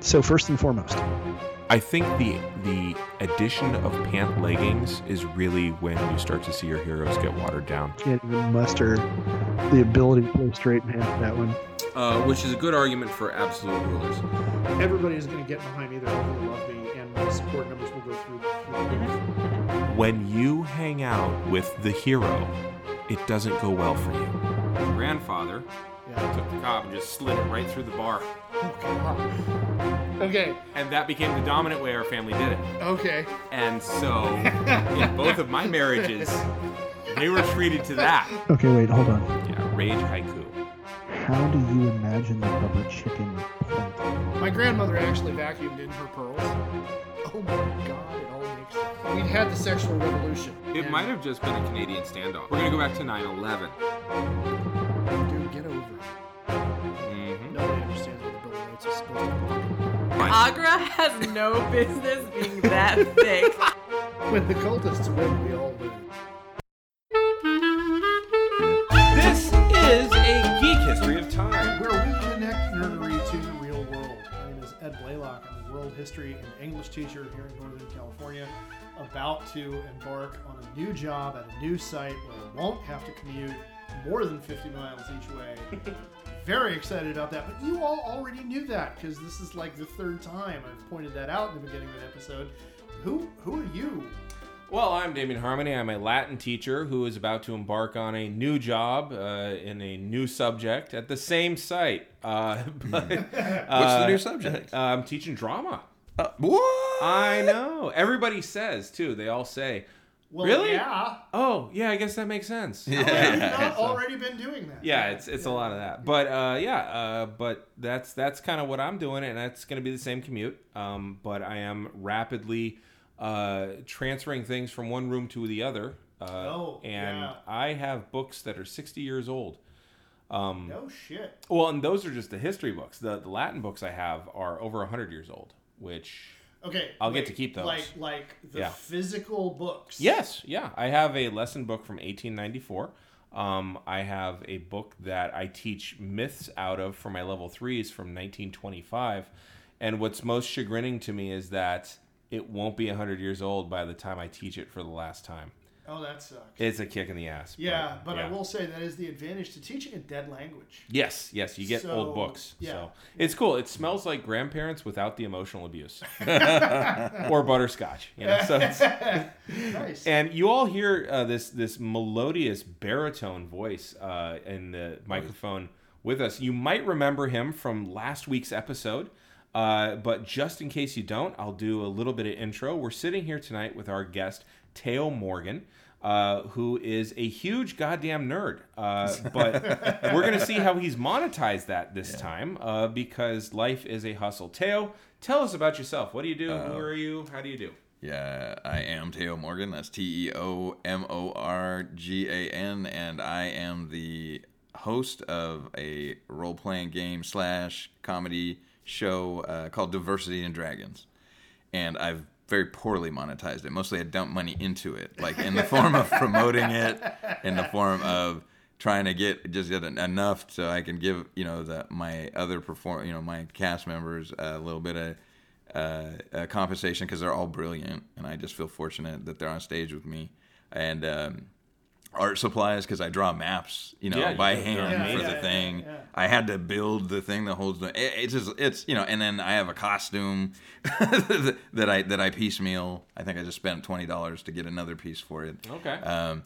So first and foremost, I think the the addition of pant leggings is really when you start to see your heroes get watered down. can't even muster the ability to play straight pants for that one. Uh, which is a good argument for absolute rulers. Everybody is going to get behind me. They're all going to love me, and my support numbers will go through. When you hang out with the hero, it doesn't go well for you. My grandfather Yeah. I took the cob and just slid it right through the bar. Oh, God. Okay. And that became the dominant way our family did it. Okay. And so, in both of my marriages, they were treated to that. Okay, wait, hold on. Yeah, rage haiku. How do you imagine the rubber chicken plant? My grandmother actually vacuumed in her pearls. Oh my God! It all makes sense. We'd had the sexual revolution. It and- might have just been a Canadian standoff. We're gonna go back to 9 11. Dude, get over it. Mm-hmm. Nobody understands what the Bill of Rights is supposed to be. Agra has no business being that thick. When the cultists win, we all win. This is a geek history of time. Where we connect nerdery to the real world. My name is Ed Blaylock. I'm a world history and English teacher here in Northern California, about to embark on a new job at a new site where I won't have to commute more than 50 miles each way. Very excited about that, but you all already knew that because this is like the third time I've pointed that out in the beginning of the episode. Who who are you? Well, I'm Damien Harmony. I'm a Latin teacher who is about to embark on a new job uh, in a new subject at the same site. Uh, but, What's the new subject? Uh, I'm teaching drama. Uh, what? I know. Everybody says too. They all say, Well, Really? Yeah. "Oh, yeah, I guess that makes sense." Have you not already been doing that? Yeah, it's it's a lot of that. But uh, yeah, uh, but that's that's kind of what I'm doing, and that's going to be the same commute. Um, but I am rapidly uh, transferring things from one room to the other. Uh, Oh, and yeah. I have books that are 60 years old. Um, No shit. Well, and those are just the history books. The, the Latin books I have are over 100 years old, which Okay. I'll get to keep those. Like like the Yeah. physical books. Yes, yeah. I have a lesson book from 1894. Um, I have a book that I teach myths out of for my level threes from 1925. And what's most chagrining to me is that it won't be 100 years old by the time I teach it for the last time. Oh, that sucks. It's a kick in the ass. yeah, but I yeah. will say that is the advantage to teaching a dead language. Yes, yes, you get So, old books. yeah. So it's cool. It smells like grandparents without the emotional abuse, or butterscotch. You know, so it's, nice. And you all hear uh, this this melodious baritone voice uh, in the microphone with us. You might remember him from last week's episode, uh, but just in case you don't, I'll do a little bit of intro. We're sitting here tonight with our guest Teo Morgan. Uh, who is a huge goddamn nerd? Uh, but we're gonna see how he's monetized that this time uh, because life is a hustle. Teo, tell us about yourself. What do you do? Who are you? How do you do? Yeah, I am Teo Morgan. That's T E O M O R G A N, and I am the host of a role playing game slash comedy show uh, called Diversity and Dragons. And I've very poorly monetized it. Mostly I dump money into it, like in the form of promoting it, in the form of trying to get just get enough so I can give you know the my other perform you know my cast members a little bit of uh, uh, compensation because they're all brilliant, and I just feel fortunate that they're on stage with me. And um, art supplies because I draw maps, you know, Yeah, by do. hand They're for amazing. the thing. Yeah, yeah. I had to build the thing that holds the. It, it's just it's you know, and then I have a costume that I that I piecemeal. I think I just spent twenty dollars to get another piece for it. Okay. Um,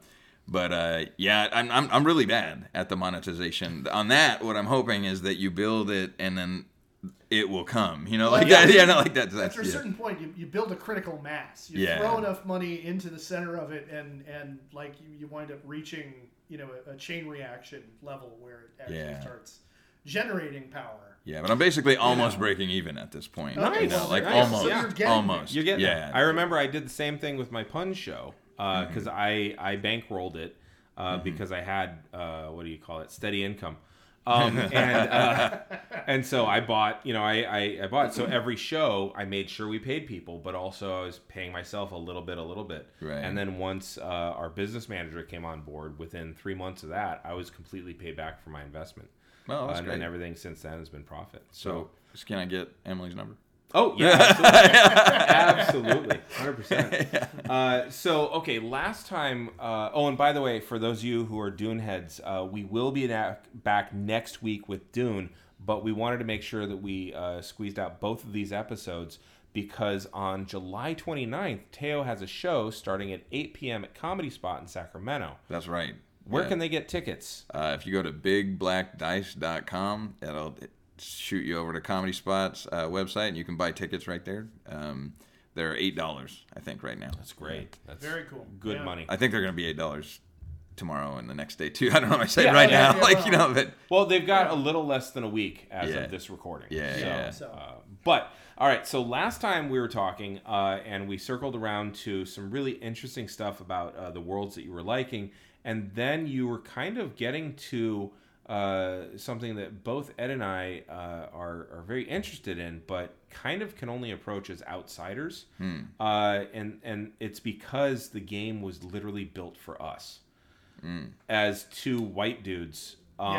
but uh, yeah, I'm, I'm I'm really bad at the monetization. On that, what I'm hoping is that you build it and then it will come. You know, like yeah. that. Yeah, not like that. That's, After a yeah. certain point, you, you build a critical mass. You Yeah. throw enough money into the center of it, and and like you, you wind up reaching you know a, a chain reaction level where it actually Yeah. starts generating power. Yeah, but I'm basically almost breaking even at this point. Nice. You know, like Nice. almost, So you're getting almost. You're getting yeah. there. I remember I did the same thing with my pun show because I I bankrolled it uh, because I had uh, what do you call it steady income. Um, and uh, and so I bought, you know, I, I, I bought so every show I made sure we paid people, but also I was paying myself a little bit, a little bit. Right. And then once uh, our business manager came on board, within three months of that, I was completely paid back for my investment. Oh, that's and, great. and everything since then has been profit. So, just can I get Emily's number? Oh yeah, absolutely, absolutely, hundred percent. Uh, so okay, last time. Uh, oh, and by the way, for those of you who are Dune heads, uh, we will be back next week with Dune, but we wanted to make sure that we uh, squeezed out both of these episodes because on July 29th, Teo has a show starting at 8 p.m. at Comedy Spot in Sacramento. That's right. Where Yeah. can they get tickets? Uh, if you go to bigblackdice.com, that'll shoot you over to Comedy Spot's uh, website, and you can buy tickets right there. Um, they're eight dollars, I think, right now. That's great. That's Very cool. Good Yeah. money. I think they're going to be eight dollars tomorrow and the next day too. I don't know. what I say Yeah, right yeah, now, yeah, like you know, but Well, they've got a little less than a week as Yeah. of this recording. Yeah, so, yeah. So- Uh, but all right, so last time we were talking, uh, and we circled around to some really interesting stuff about uh, the worlds that you were liking, and then you were kind of getting to uh, something that both Ed and I uh, are are very interested in, but kind of can only approach as outsiders. Hmm. Uh, and and it's because the game was literally built for us Hmm. as two white dudes. Um,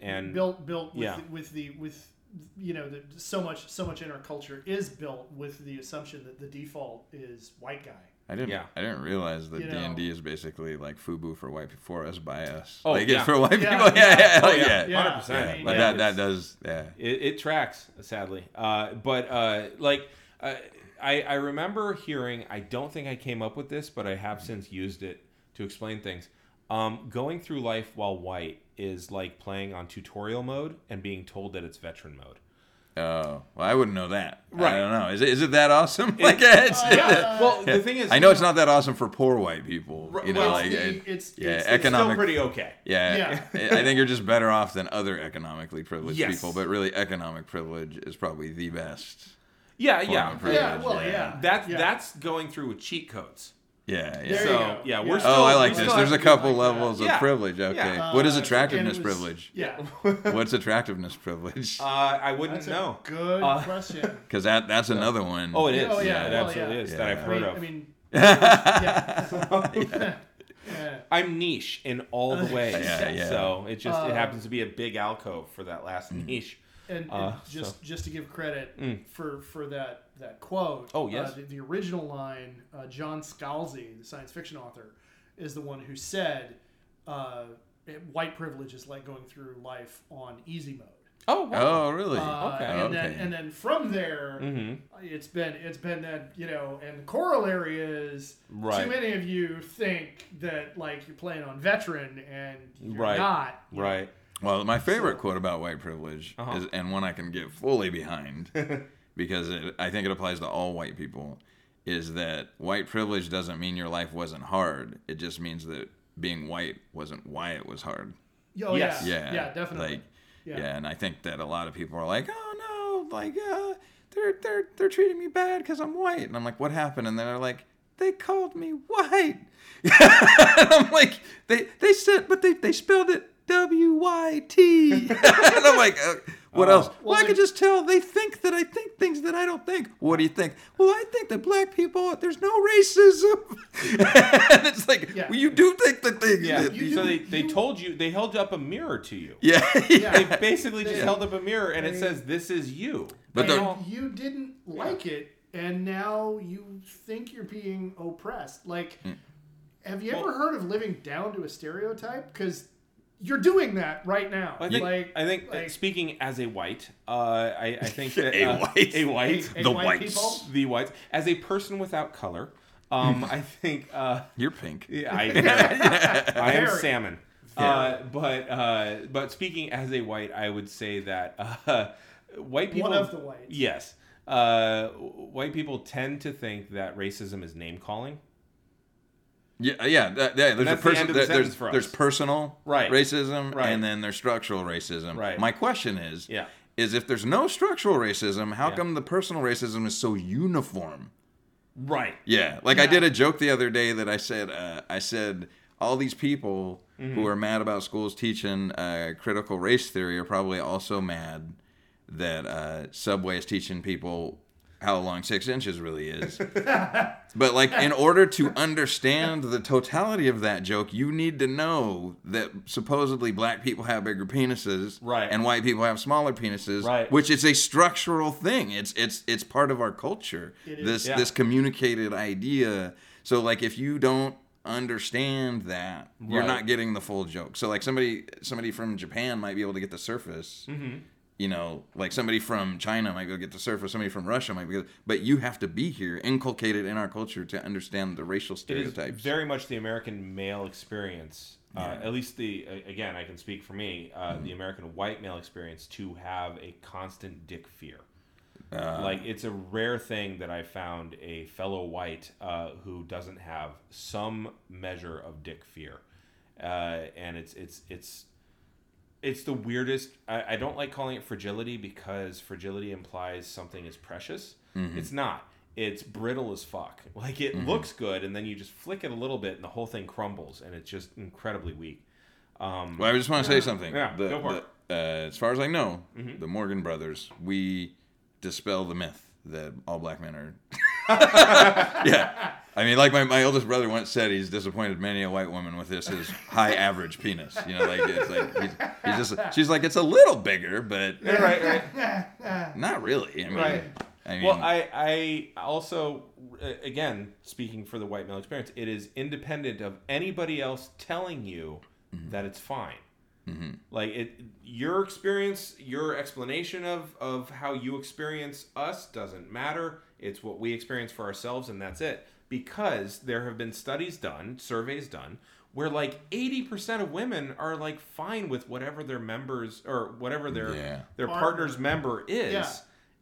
Yeah. and built built with, Yeah. the, with the with you know the, so much so much in our culture is built with the assumption that the default is white guy. I didn't. Yeah. I didn't realize that D and D is basically like FUBU for white people, for us by us. Oh, like yeah. it's for white Yeah, people. Yeah, yeah. yeah, Oh, yeah. yeah. Yeah, 100%. I mean, But Yeah, that that does. Yeah. It, it tracks, sadly. Uh, but uh, like, uh, I I remember hearing. I don't think I came up with this, but I have since used it to explain things. Um, going through life while white is like playing on tutorial mode and being told that it's veteran mode. Oh, well, I wouldn't know that. Right. I don't know. Is it, is it that awesome? like, it's, well, the thing is, I know it's not that awesome for poor white people. Right, You know, well, like the- it- it's- yeah, it's- it's It's still economic. pretty okay. yeah, I think you're just better off than other economically privileged Yes. people. But really, economic privilege is probably the best. Yeah, form yeah. of privilege. Yeah, well, yeah. That's Yeah. that's going through with cheat codes. Yeah, yeah. you So yeah, Yeah. we're Oh, still. oh, I like this. There's a couple like that. levels of Yeah. privilege. Okay. Yeah. what is Uh, attractiveness was- privilege? Yeah, What's attractiveness privilege? Uh, I wouldn't that's know. a good Uh, question. Because that that's another one. Oh, it is. Oh, yeah, yeah, it well, absolutely yeah. is that I've Yeah. I heard mean, of. I mean, yeah. yeah. yeah. I'm niche in all the ways. Yeah, yeah. So it just it Uh, happens to be a big alcove for that last niche. And, and Uh, just just to give credit Mm. for for that that quote. Oh, yes. uh, the, the original line. Uh, John Scalzi, the science fiction author, is the one who said, uh, "White privilege is like going through life on easy mode." Oh wow. Oh, really? Uh, Okay. And then and then from there, hmm it's been it's been that you know, and the corollary is Right. too many of you think that like you're playing on veteran and you're Right. not. you know. Right. Well, my favorite quote about white privilege Uh-huh. is, and one I can get fully behind, because it, I think it applies to all white people, is that white privilege doesn't mean your life wasn't hard. It just means that being white wasn't why it was hard. Oh Yes. yeah. Yeah, Yeah. Definitely. Like, Yeah. yeah. and I think that a lot of people are like, oh no, like uh, they're they're they're treating me bad because I'm white, and I'm like, what happened? And they're like, they called me white. and I'm like, they they said, but they they spelled it W Y T. and I'm like, uh, what else? Well, well, I they- could just tell they think that I think things that I don't think. What do you think? Well, I think that black people, there's no racism. and it's like, Yeah. well, you do think the things. Yeah. that You so do- they, they you- told you they held up a mirror to you. yeah, They yeah. basically just They- held up a mirror and it says this is you. But They the- don't- and you didn't like it, and now you think you're being oppressed. Like, Hmm. have you ever Well- heard of living down to a stereotype? Because you're doing that right now. I think, like, I think like- speaking as a white, uh, I, I think that A uh, white. a white, A- a The white whites. people? the whites, as a person without color, um, I think uh, You're pink. yeah, I, I am Very. salmon. Uh, but uh, but speaking as a white, I would say that uh, white people one of the whites. Yes. Uh, white people tend to think that racism is name calling. Yeah, yeah, that, yeah. There's a person. the there- there's there's personal Right. racism, Right. and then there's structural racism. Right. My question is, Yeah. is if there's no structural racism, how Yeah. come the personal racism is so uniform? Right. Yeah, like I did a joke the other day that I said, uh, I said all these people Mm-hmm. who are mad about schools teaching uh, critical race theory are probably also mad that uh, Subway is teaching people how long six inches really is. but like, in order to understand the totality of that joke, you need to know that supposedly black people have bigger penises, Right. and white people have smaller penises, Right. which is a structural thing. It's it's it's part of our culture. This Yeah. this communicated idea. So like, if you don't understand that, you're not getting the full joke. So like, somebody somebody from Japan might be able to get the surface Mm-hmm. You know, like somebody from China might to get the surface, somebody from Russia might be but you have to be here, inculcated in our culture to understand the racial It is stereotypes. very much the American male experience. Uh, at least the again, I can speak for me. Uh, Mm-hmm. The American white male experience to have a constant dick fear. Uh, like it's a rare thing that I found a fellow white uh, who doesn't have some measure of dick fear, uh, and it's it's it's it's the weirdest. I, I don't like calling it fragility because fragility implies something is precious. Mm-hmm. It's not. It's brittle as fuck. Like it looks good, and then you just flick it a little bit, and the whole thing crumbles, and it's just incredibly weak. Um, well, I just want to say something. Yeah, The- go for the- Uh, as far as I know, Mm-hmm. the Morgan brothers, we dispel the myth that all black men are. yeah. I mean, like my, my oldest brother once said, he's disappointed many a white woman with this his high average penis. You know, like it's like he's, he's just she's like it's a little bigger, but right, right. not really. I mean, Right. I mean, Well, I, I also, uh, again, speaking for the white male experience, it is independent of anybody else telling you that it's fine. Like it, your experience, your explanation of of how you experience us doesn't matter. It's what we experience for ourselves, and that's it. Because there have been studies done, surveys done, where like eighty percent of women are like fine with whatever their members or whatever their Yeah. their Partner. partner's member is. Yeah.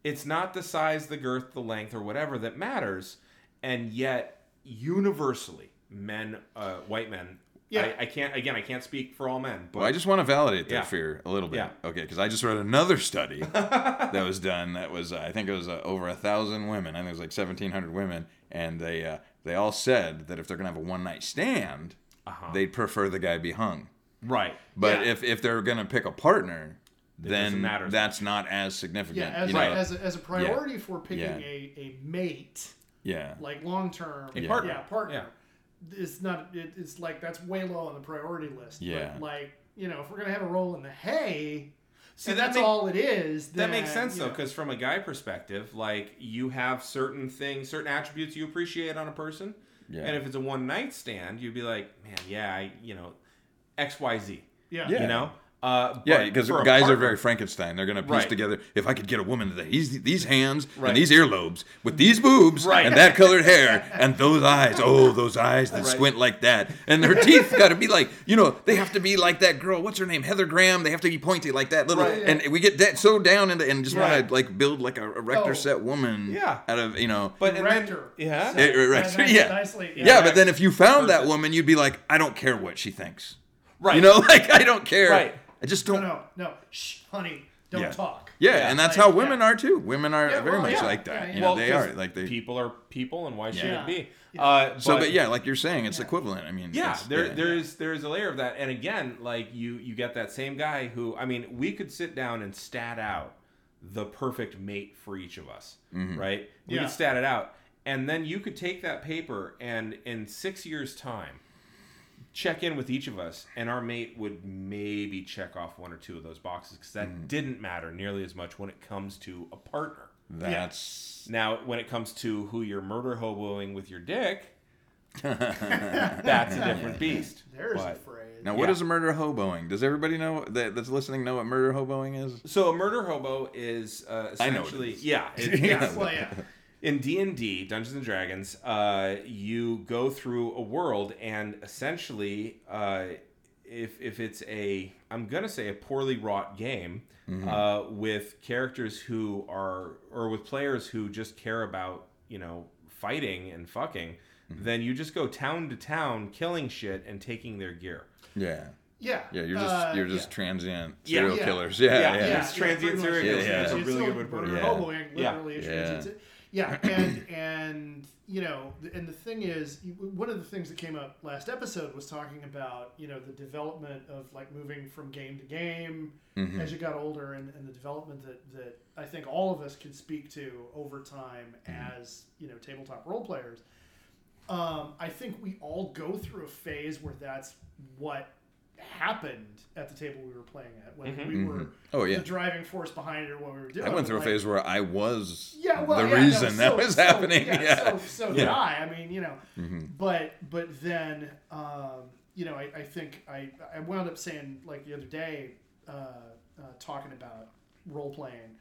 It's not the size, the girth, the length, or whatever that matters, and yet universally, men, uh, white men. Yeah. I, I can't. Again, I can't speak for all men, but Well, I just want to validate that Yeah. fear a little bit. Yeah. Okay, because I just read another study that was done. That was, uh, I think it was uh, over a thousand women. I think it was like seventeen hundred women, and they uh, they all said that if they're gonna have a one night stand, Uh-huh. they'd prefer the guy be hung. right. But Yeah. if if they're gonna pick a partner, then doesn't that's not as significant. Yeah, as, you a, know? as, a, as a priority for picking Yeah. a, a mate, yeah. like long term, A Yeah. partner. yeah, partner. Yeah. It's not. It, it's like that's way low on the priority list. Yeah. But like you know, if we're gonna have a roll in the hay, See, and that's make- all it is. That then, makes sense though, because from a guy perspective, like you have certain things, certain attributes you appreciate on a person, Yeah. and if it's a one night stand, you'd be like, man, yeah, I, you know, X, Y, Z, yeah, Yeah. you know, uh, Yeah, because for a guys are very Frankenstein. They're gonna piece Right. together. If I could get a woman that these these hands Right. and these earlobes with these boobs Right. and that colored hair and those eyes, oh those eyes that Right. squint like that, and their teeth got to be like you know they have to be like that girl. What's her name? Heather Graham. They have to be pointy like that little. Right. And we get that so down into and just want to like build like a, a rector Oh. set woman. Yeah. Out of you know. but and then, Rector. yeah, Yeah, right, nice- yeah. nicely, yeah, but then if you found that woman, you'd be like, I don't care what she thinks. right, You know, like I don't care. Right. I just don't. no, no, shh, honey, don't Yeah. talk. Yeah, Yeah. and that's Like, how women yeah. are too. Women are Yeah, very well, much yeah, like that. yeah, You yeah. know, they 'cause are like they. people are people, and why should Yeah. it be? Yeah. Uh, so, but yeah, like you're saying, it's equivalent. I mean, Yeah, there yeah. there is there is a layer of that, and again, like you you get that same guy who I mean, we could sit down and stat out the perfect mate for each of us, Mm-hmm. right? We Yeah. could stat it out, and then you could take that paper and in six years' time, check in with each of us, and our mate would maybe check off one or two of those boxes because that Mm-hmm. didn't matter nearly as much when it comes to a partner. That's Now, when it comes to who you're murder hoboing with your dick, that's a different beast. There's a But- phrase. now. What Yeah. is a murder hoboing? Does everybody know that that's listening know what murder hoboing is? So a murder hobo is uh, I know what it essentially yeah. it- yeah, well, yeah. In D and D, Dungeons and Dragons, uh, you go through a world, and essentially, uh, if if it's a, I'm gonna say a poorly wrought game, uh, with characters who are, or with players who just care about, you know, fighting and fucking, then you just go town to town, killing shit and taking their gear. Yeah, Yeah. yeah. You're just uh, you're just yeah. transient Yeah. serial Yeah. killers. Yeah, yeah. Yeah. It's transient serial killers. Yeah, That's a really good way to put it. murder Yeah. hoboing, Yeah. a transient- yeah, and and you know, and the thing is, one of the things that came up last episode was talking about you know the development of like moving from game to game Mm-hmm. as you got older, and, and the development that that I think all of us can speak to over time Mm-hmm. as you know tabletop role players. Um, I think we all go through a phase where that's what happened at the table we were playing at when we were Oh yeah. the driving force behind it or what we were doing. I went through a phase where I was yeah, well, the yeah, reason that so- was so- happening. Yeah, Yeah. so, so did I. I mean, you know, Mhm. but but then, um, you know, I, I think I I wound up saying like the other day, uh, uh, talking about role playing.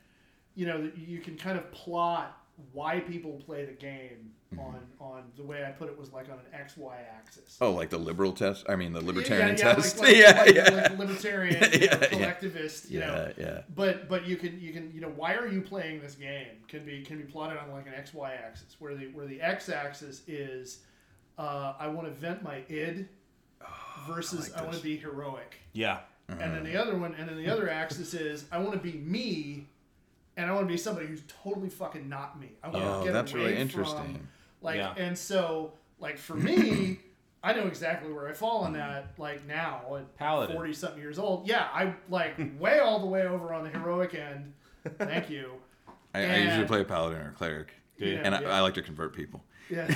You know, you can kind of plot why people play the game Mm-hmm. on on the way I put it was like on an X Y axis. Oh, like the liberal test? I mean, the libertarian yeah, yeah, test. Like, like, yeah, like, yeah. like libertarian, you know, Yeah, yeah. collectivist, you know, yeah, yeah. but but you can you can you know why are you playing this game can be can be plotted on like an x y axis where the where the x axis is uh, I want to vent my id versus like I, want to be heroic Yeah. and then the other one and then the other axis is I want to be me and I want to be somebody who's totally fucking not me I want Oh, to get that's away really from- interesting. like Yeah. and so like for me I know exactly where I fall on that like now at Paladin. 40 something years old yeah I like way all the way over on the heroic end thank you I, I usually play a paladin or a cleric, Yeah, and I, yeah. I like to convert people. yeah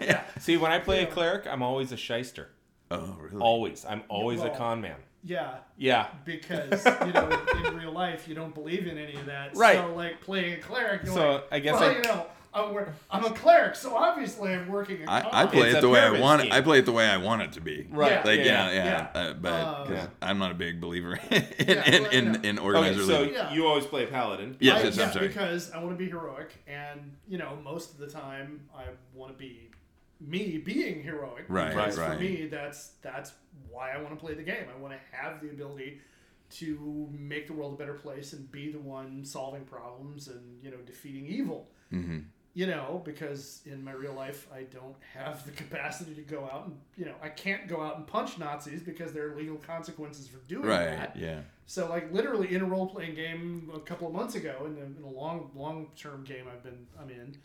yeah. See, when I play a cleric, I'm always a shyster. Oh, really? Always. I'm always a Well- con man. Yeah Yeah. because you know in real life you don't believe in any of that Right. so like playing a cleric you're So, like, I guess well I- you know I'm, I'm a cleric so obviously I'm working a I. I play It's it the way I want it. I play it the way I want it to be. Right. Yeah. Like yeah. yeah, yeah. yeah. Uh, but 'cause Yeah. I'm not a big believer in Yeah, in, well, in, yeah. in Okay, organizer so. Yeah. you always play a paladin. Yes, I- yes, yeah, I'm sorry. because I want to be heroic, and you know, most of the time I want to be me being heroic. Right, because right. For me, that's that's why I want to play the game. I want to have the ability to make the world a better place and be the one solving problems and you know defeating evil. Mhm. You know, because in my real life, I don't have the capacity to go out and you know I can't go out and punch Nazis because there are legal consequences for doing Right. that. Yeah. So like literally in a role playing game a couple of months ago, in a, in a long long term game I've been I'm in,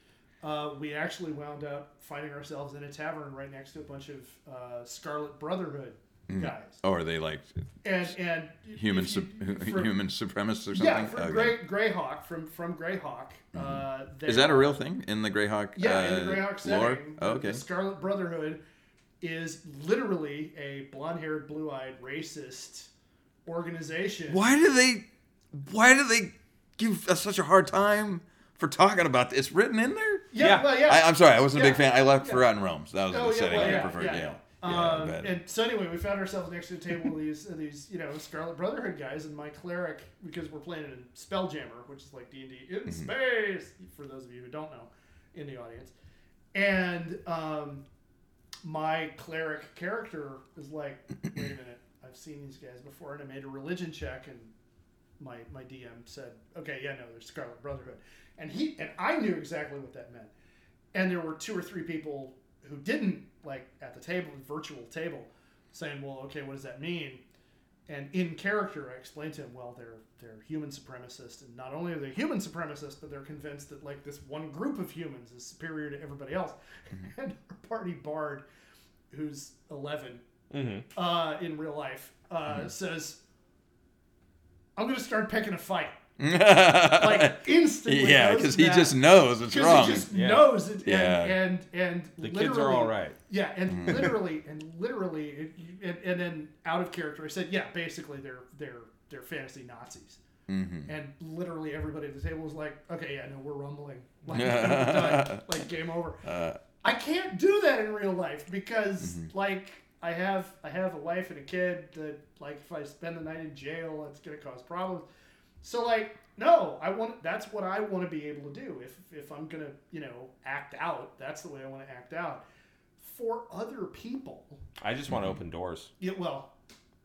uh, we actually wound up finding ourselves in a tavern right next to a bunch of uh, Scarlet Brotherhood guys, Oh, are they like and and human sup- human supremacists or something? yeah, from Okay. Grey Greyhawk from from Greyhawk. Uh, Is that a real thing in the Greyhawk? yeah, uh, in the Greyhawk setting, lore? Oh, okay. the Scarlet Brotherhood is literally a blonde-haired, blue-eyed, racist organization. Why do they? Why do they give us such a hard time for talking about this? It's written in there. Yeah, Yeah. well, yeah. I, I'm sorry, I wasn't a big fan. I left Yeah. Forgotten Realms. That was Oh, the yeah, setting well, I preferred. yeah, Yeah, yeah. yeah. Um, but- and so anyway, we found ourselves next to a table with these these you know Scarlet Brotherhood guys, and my cleric because we're playing in Spelljammer, which is like D and D Mm-hmm. in space for those of you who don't know in the audience, and um, my cleric character is like, wait a minute, I've seen these guys before, and I made a religion check, and my my DM said, okay, yeah, no, there's Scarlet Brotherhood, and he and I knew exactly what that meant, and there were two or three people who didn't like at the table, virtual table, saying, well, okay, what does that mean? And in character, I explained to him, well, they're they're human supremacists, and not only are they human supremacists, but they're convinced that like this one group of humans is superior to everybody else. And our party bard, who's 11 Mm-hmm. uh, in real life, uh, says, "I'm going to start picking a fight." Like instantly, yeah, because he just knows it's because wrong. he just Yeah. knows it, Yeah. and and, and The literally, kids are all right. Yeah, and literally, and literally, it, and, and then out of character, I said, yeah, basically, they're they're they're fantasy Nazis, Mhm. and literally everybody at the table was like, okay, yeah, no, we're rumbling, like, like game over. Uh, I can't do that in real life because Mm-hmm. like I have I have a wife and a kid that like if I spend the night in jail it's gonna cause problems. So like no, I want that's what I want to be able to do. If if I'm gonna you know act out, that's the way I want to act out. For other people, I just want to open doors. yeah, well,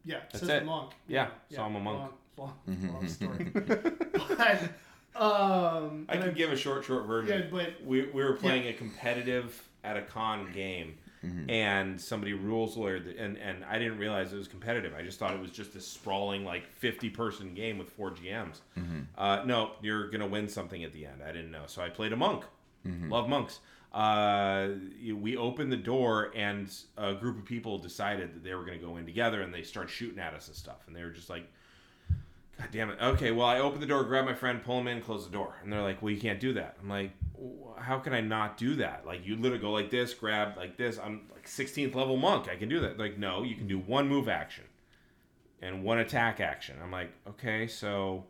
yeah, That's says it. the monk. Yeah, so I'm a monk. Long, long, long story. but um, I and can give a short, short version. Yeah, but we, we were playing a competitive at a con game, and somebody rules lawyer, and and I didn't realize it was competitive. I just thought it was just a sprawling like fifty person game with four GMs. Uh, no, you're gonna win something at the end. I didn't know, so I played a monk. Love monks. Uh, we opened the door, and a group of people decided that they were gonna go in together, and they start shooting at us and stuff, and they were just like. God damn it. Okay, well, I open the door, grab my friend, pull him in, close the door. And they're like, well, you can't do that. I'm like, how can I not do that? Like, you literally go like this, grab like this. I'm like 16th level monk. I can do that. Like, no, you can do one move action and one attack action. I'm like, okay, so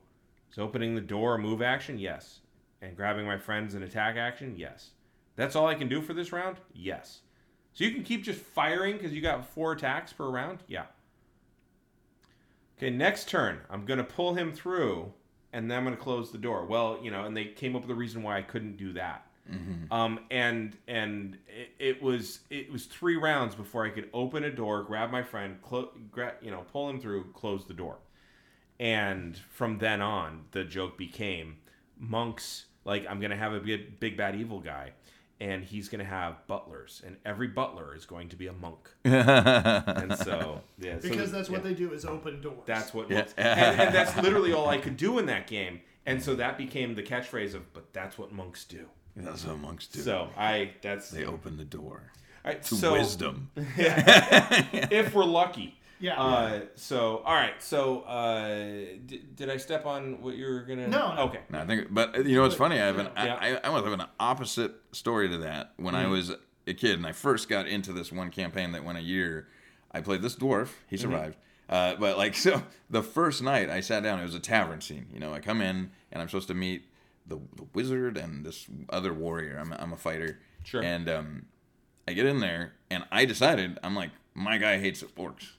is opening the door a move action? Yes. And grabbing my friends an attack action? Yes. That's all I can do for this round? Yes. So you can keep just firing because you got four attacks per round? Yeah. Okay, next turn, I'm gonna pull him through, and then I'm gonna close the door. Well, you know, and they came up with a reason why I couldn't do that. Um, and and it, it was it was three rounds before I could open a door, grab my friend, clo- gra- you know, pull him through, close the door. And from then on, the joke became monks. Like I'm gonna have a big, big bad evil guy, and he's gonna have butlers, and every butler is going to be a monk. and so yeah, so Because that's what they do is open doors. That's what Yeah. monks, and, and that's literally all I could do in that game. And so that became the catchphrase of, "But that's what monks do." That's what monks do. So I that's they open the door all right, to so wisdom. if we're lucky. Yeah. Uh, so all right. So uh, d- did I step on what you were gonna? No, no. Okay. No, I think, but you know what's funny? I have an, Yeah. I, I, I was having an opposite story to that when I was a kid and I first got into this one campaign that went a year. I played this dwarf. He survived. Uh, but like so, the first night I sat down, it was a tavern scene. You know, I come in and I'm supposed to meet the, the wizard and this other warrior. I'm, a- I'm a fighter. Sure. And um, I get in there and I decided I'm like my guy hates orcs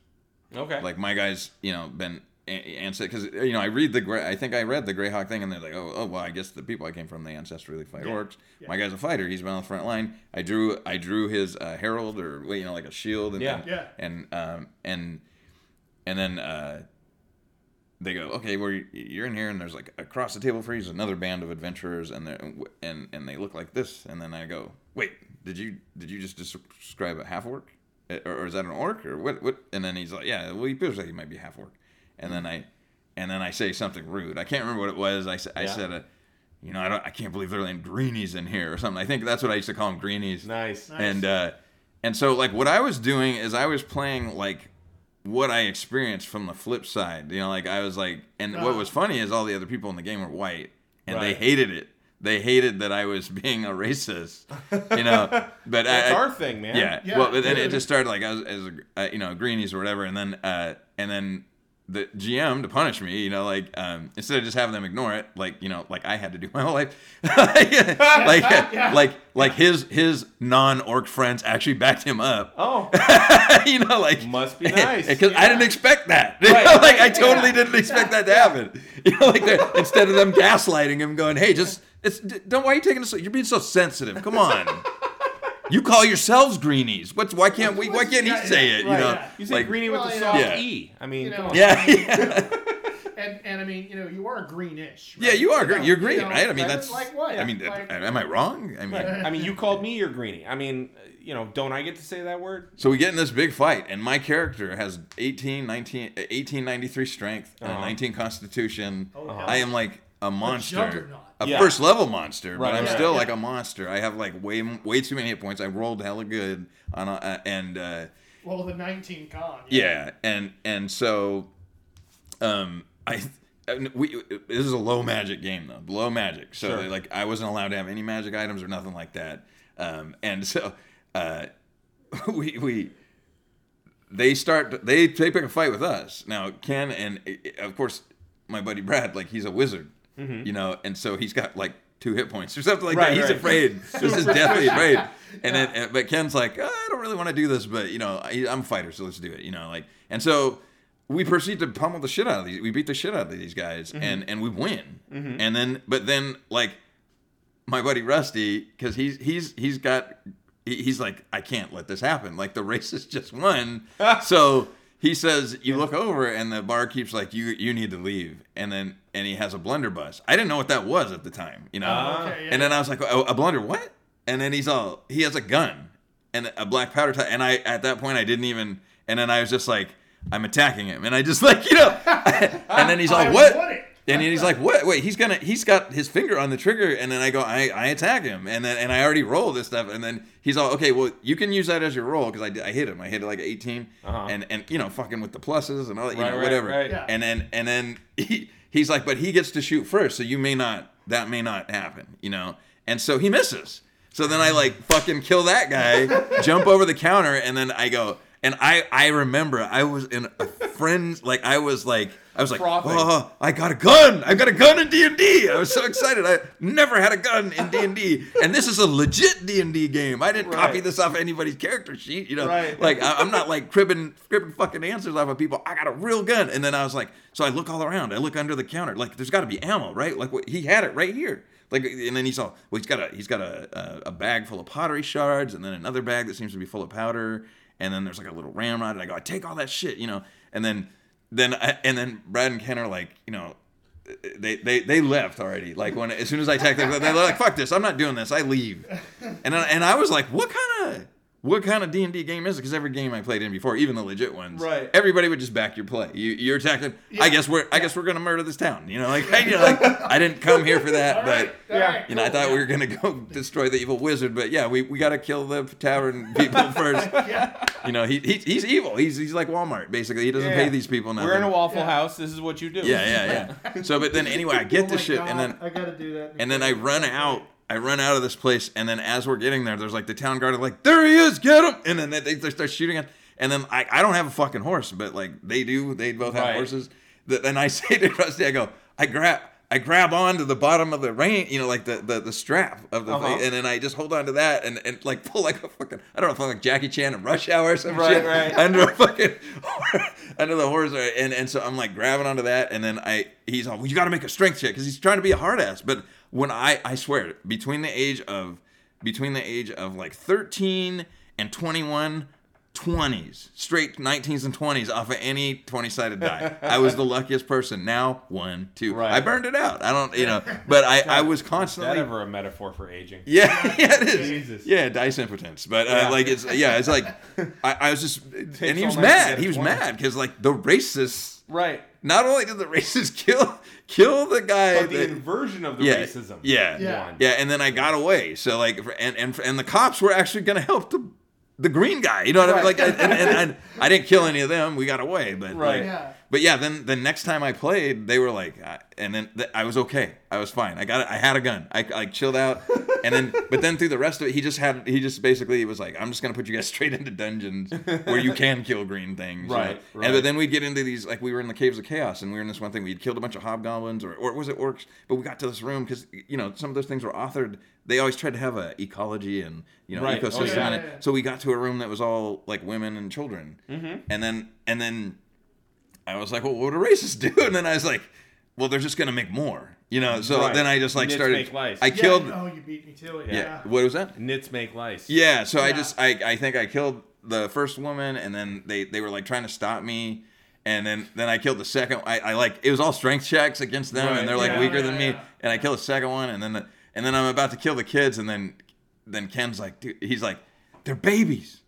Okay. like my guy's you know been ancestor because you know I read the I think I read the Greyhawk thing and they're like oh oh well I guess the people I came from they ancestrally fight orcs. My guy's a fighter. He's been on the front line. I drew I drew his uh, herald or you know like a shield and Yeah. Yeah. and um and and then uh they go okay well you're in here and there's like across the table for you is another band of adventurers and they and and they look like this and then I go wait did you did you just describe a half orc or, or is that an orc or what what? And then he's like yeah well he feels like he might be half orc. And then I and then I say something rude. I can't remember what it was. I, sa- I Yeah. said uh, you know I don't I can't believe they're letting greenies in here or something. I think that's what I used to call them greenies. Nice. and uh, and so like what I was doing is I was playing like what I experienced from the flip side. You know, like I was like, and what was funny is all the other people in the game were white, and they hated it. They hated that I was being a racist. You know, but That's I, I- our thing, man. yeah. Yeah. Well, but then it just started like as, as a, uh, you know greenies or whatever, and then uh, and then the GM to punish me, you know, like um, instead of just having them ignore it, like you know, like I had to do my whole life, like like like his his non orc friends actually backed him up. Oh, you know, like must be nice. because I didn't expect that. You Right, know, like right, I totally yeah. didn't expect that to happen. You know, like instead of them gaslighting him, going, "Hey, just it's don't why are you taking this? You're being so sensitive. Come on." You call yourselves greenies. What's why can't we? Why can't he Yeah, say yeah, it? You know, yeah. You say like, greenie with Well, the you soft know- e. I mean, You know, come on. Yeah, yeah, And and I mean, you know, you are greenish. yeah. You are green. know, You're you green, know, right? I mean, that's. like what? I mean, Like- am I wrong? I mean, I mean, you called me your greenie. I mean, uh, you know, don't I get to say that word? So we get in this big fight, and my character has 18, 19, 1893 strength, and Uh-huh. 19 constitution. Oh, hell I am like a monster, juggernaut. A Yeah. first level monster, but I'm right. still Yeah. like a monster. I have like way way too many hit points. I rolled hella good on a, uh, and uh, Well, the 19 con. yeah, and and so, um, I. We, this is a low magic game though, low magic. So Sure. like I wasn't allowed to have any magic items or nothing like that. Um, and so uh, we we they start they they pick a fight with us now. Ken and of course my buddy Brad, like he's a wizard, Mm-hmm. you know, and so he's got like two hit points or something like Right, that. He's right. afraid. this is deathly afraid. And then, uh, but Ken's like, "Oh, I don't really want to do this, but you know, I, I'm a fighter, so let's do it. You know, like, and so we proceed to pummel the shit out of these. We beat the shit out of these guys, mm-hmm. and and we win. Mm-hmm. And then, but then, like, my buddy Rusty, because he's he's he's got he's like, I can't let this happen. Like the racist just won, so he says, you look over and the bar keeps like, you you need to leave, and then and he has a blunderbuss. I didn't know what that was at the time, you know. Ah. Okay, yeah. And then I was like, a, a blunder what? And then he's all, he has a gun. and a black powder type. And I at that point I didn't even. And then I was just like, I'm attacking him, and I just like you know. and then he's like, what? Want it. And he's like, "What? Wait, he's gonna, he's got his finger on the trigger." And then I go, "I, I attack him," and then and I already roll this stuff, and then he's all, "Okay, well, you can use that as your roll because I, did- I hit him. I hit it like 18, Uh-huh. and and you know, fucking with the pluses and all that, you Right, know, right, whatever." right. Yeah. And then and then he, he's like, "But he gets to shoot first, so you may not, that may not happen, you know." And so he misses. So then I like fucking kill that guy, jump over the counter, and then I go. And I, I remember I was in a friend's like I was like I was like oh I got a gun. I got a gun in D and I was so excited. I never had a gun in D and D. And this is a legit D and D game. I didn't copy this off anybody's character sheet you know? Right. like I, I'm not like cribbing cribbing fucking answers off of people. I got a real gun. And then I was like so I look all around. I look under the counter. Like there's got to be ammo right? Like what, he had it right here. Like and then he saw well he's got a he's got a, a a bag full of pottery shards and then another bag that seems to be full of powder. And then there's like a little ramrod. And I go I take all that shit you know? And then then I, and then Brad and Ken are like you know they they they left already. Like when as soon as I them they're like fuck this I'm not doing this I leave. And I, and I was like what kind what kind of D and D game is it? Because every game I played in before, even the legit ones, Right. Everybody would just back your play. You, you're attacking. I guess we're. I guess we're gonna murder this town. You know, like, you know, like I didn't come here for that, but Yeah. you know, I thought we were gonna go destroy the evil wizard. But yeah, we, we got to kill the tavern people first. You know, he, he he's evil. He's he's like Walmart basically. He doesn't Yeah. pay these people nothing. We're in a Waffle Yeah. House. This is what you do. yeah, yeah, yeah. So, but then anyway, I get Oh this my shit, God, and then I gotta do that. and then I run out. I run out of this place, and then as we're getting there, there's like the town guard like, "There he is, get him!" And then they, they start shooting at. And then I, I don't have a fucking horse, but like they do, they both have Right. horses. Th- Then I say to Rusty, I go, I grab, I grab onto the bottom of the rein, you know, like the the, the strap of the Uh-huh. thing, and then I just hold on to that and, and like pull like a fucking, I don't know, if I'm like Jackie Chan in Rush Hour or some Right, shit right. under a fucking under the horse, and and so I'm like grabbing onto that, and then I he's all, well, you got to make a strength check because he's trying to be a hard ass, but when I I swear between the age of between the age of like 13 and 21 20s straight 19s and 20s off of any 20 sided die i was the luckiest person now one two Right. i burned it out i don't you know but i i was Is that constantly ever a metaphor for aging? yeah, yeah, it is. Jesus. Yeah, dice impotence. But uh, Yeah. like it's yeah, it's like I, I was just and he was mad. He was 20. mad because like the racists. Right. Not only did the racists kill kill the guy, But the that- inversion of the yeah, racism. yeah, Yeah. won. yeah, and then I got away. So like, and and and the cops were actually going to help the the green guy. You know what I mean? Like, I, and, and, and I didn't kill any of them. We got away, but Right. like, Yeah. But yeah, then the next time I played, they were like, I, and then th- I was okay. I was fine. I got it. I had a gun. I, I chilled out, and then but then through the rest of it, he just had he just basically was like, I'm just gonna put you guys straight into dungeons where you can kill green things. you know? Right, And but then we'd get into these like we were in the caves of chaos, and we were in this one thing. We'd killed a bunch of hobgoblins, or or was it orcs? But we got to this room because you know some of those things were authored. They always tried to have a ecology and you know Right. Oh, ecosystem. yeah, in it. yeah, yeah. So we got to a room that was all like women and children, Mm-hmm. and then and then I was like, well, what do racists do? And then I was like, well, they're just gonna make more, you know. So Right. then I just like Nits started. make lice. I Yeah, killed. Yeah, oh, you beat me to it. yeah. Yeah. What was that? Nits make lice. Yeah. So I just I I think I killed the first woman, and then they they were like trying to stop me. And then, then I killed the second. I, I like it was all strength checks against them, Right. and they're like Yeah, weaker yeah, than me. yeah. And I kill the second one, and then the, and then I'm about to kill the kids, and then then Ken's like, dude, he's like, they're babies.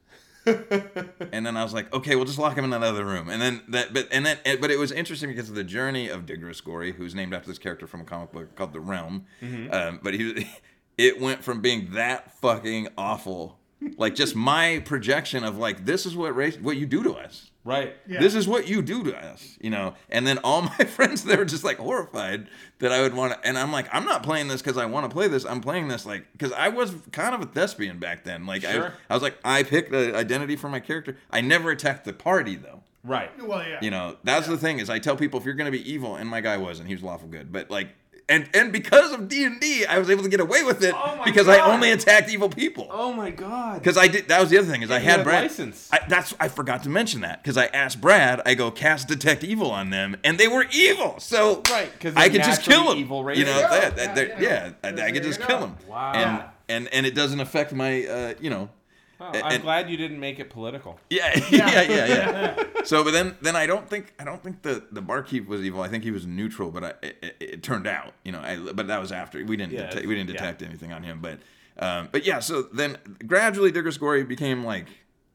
and then I was like, okay, we'll just lock him in another room. And then that, but and then, but it was interesting because of the journey of Digris Gory, who's named after this character from a comic book called The Realm. Um, but he, it went from being that fucking awful, like just my projection of like this is what race, what you do to us. Right. Yeah. This is what you do to us, you know. And then all my friends, they were just like horrified that I would want to. And I'm like, I'm not playing this because I want to play this. I'm playing this like because I was kind of a thespian back then. Like I, Sure. I was like, I picked an identity for my character. I never attacked the party though. Right. Well, yeah. You know, that's the thing is I tell people if you're gonna be evil, and my guy wasn't. He was lawful good, but like. And, and because of D and D, I was able to get away with it Oh because I only attacked evil people. Oh my God. Because I did. That was the other thing is I you had had Brad. license. I, that's I forgot to mention that because I asked Brad. I go cast detect evil on them, and they were evil. So right, because I could just kill them. evil you know, races. that, that, Yeah, yeah. yeah, I, I could just kill them. Wow. And and and it doesn't affect my, uh, you know. Oh, and- I'm glad you didn't make it political. Yeah, yeah, yeah, yeah. so, but then, then I don't think I don't think the the barkeep was evil. I think he was neutral. But I, it, it, it turned out, you know, I, but that was after we didn't Yeah, detect, we didn't yeah. detect anything on him. But Um, but yeah, so then gradually Digger's Glory became like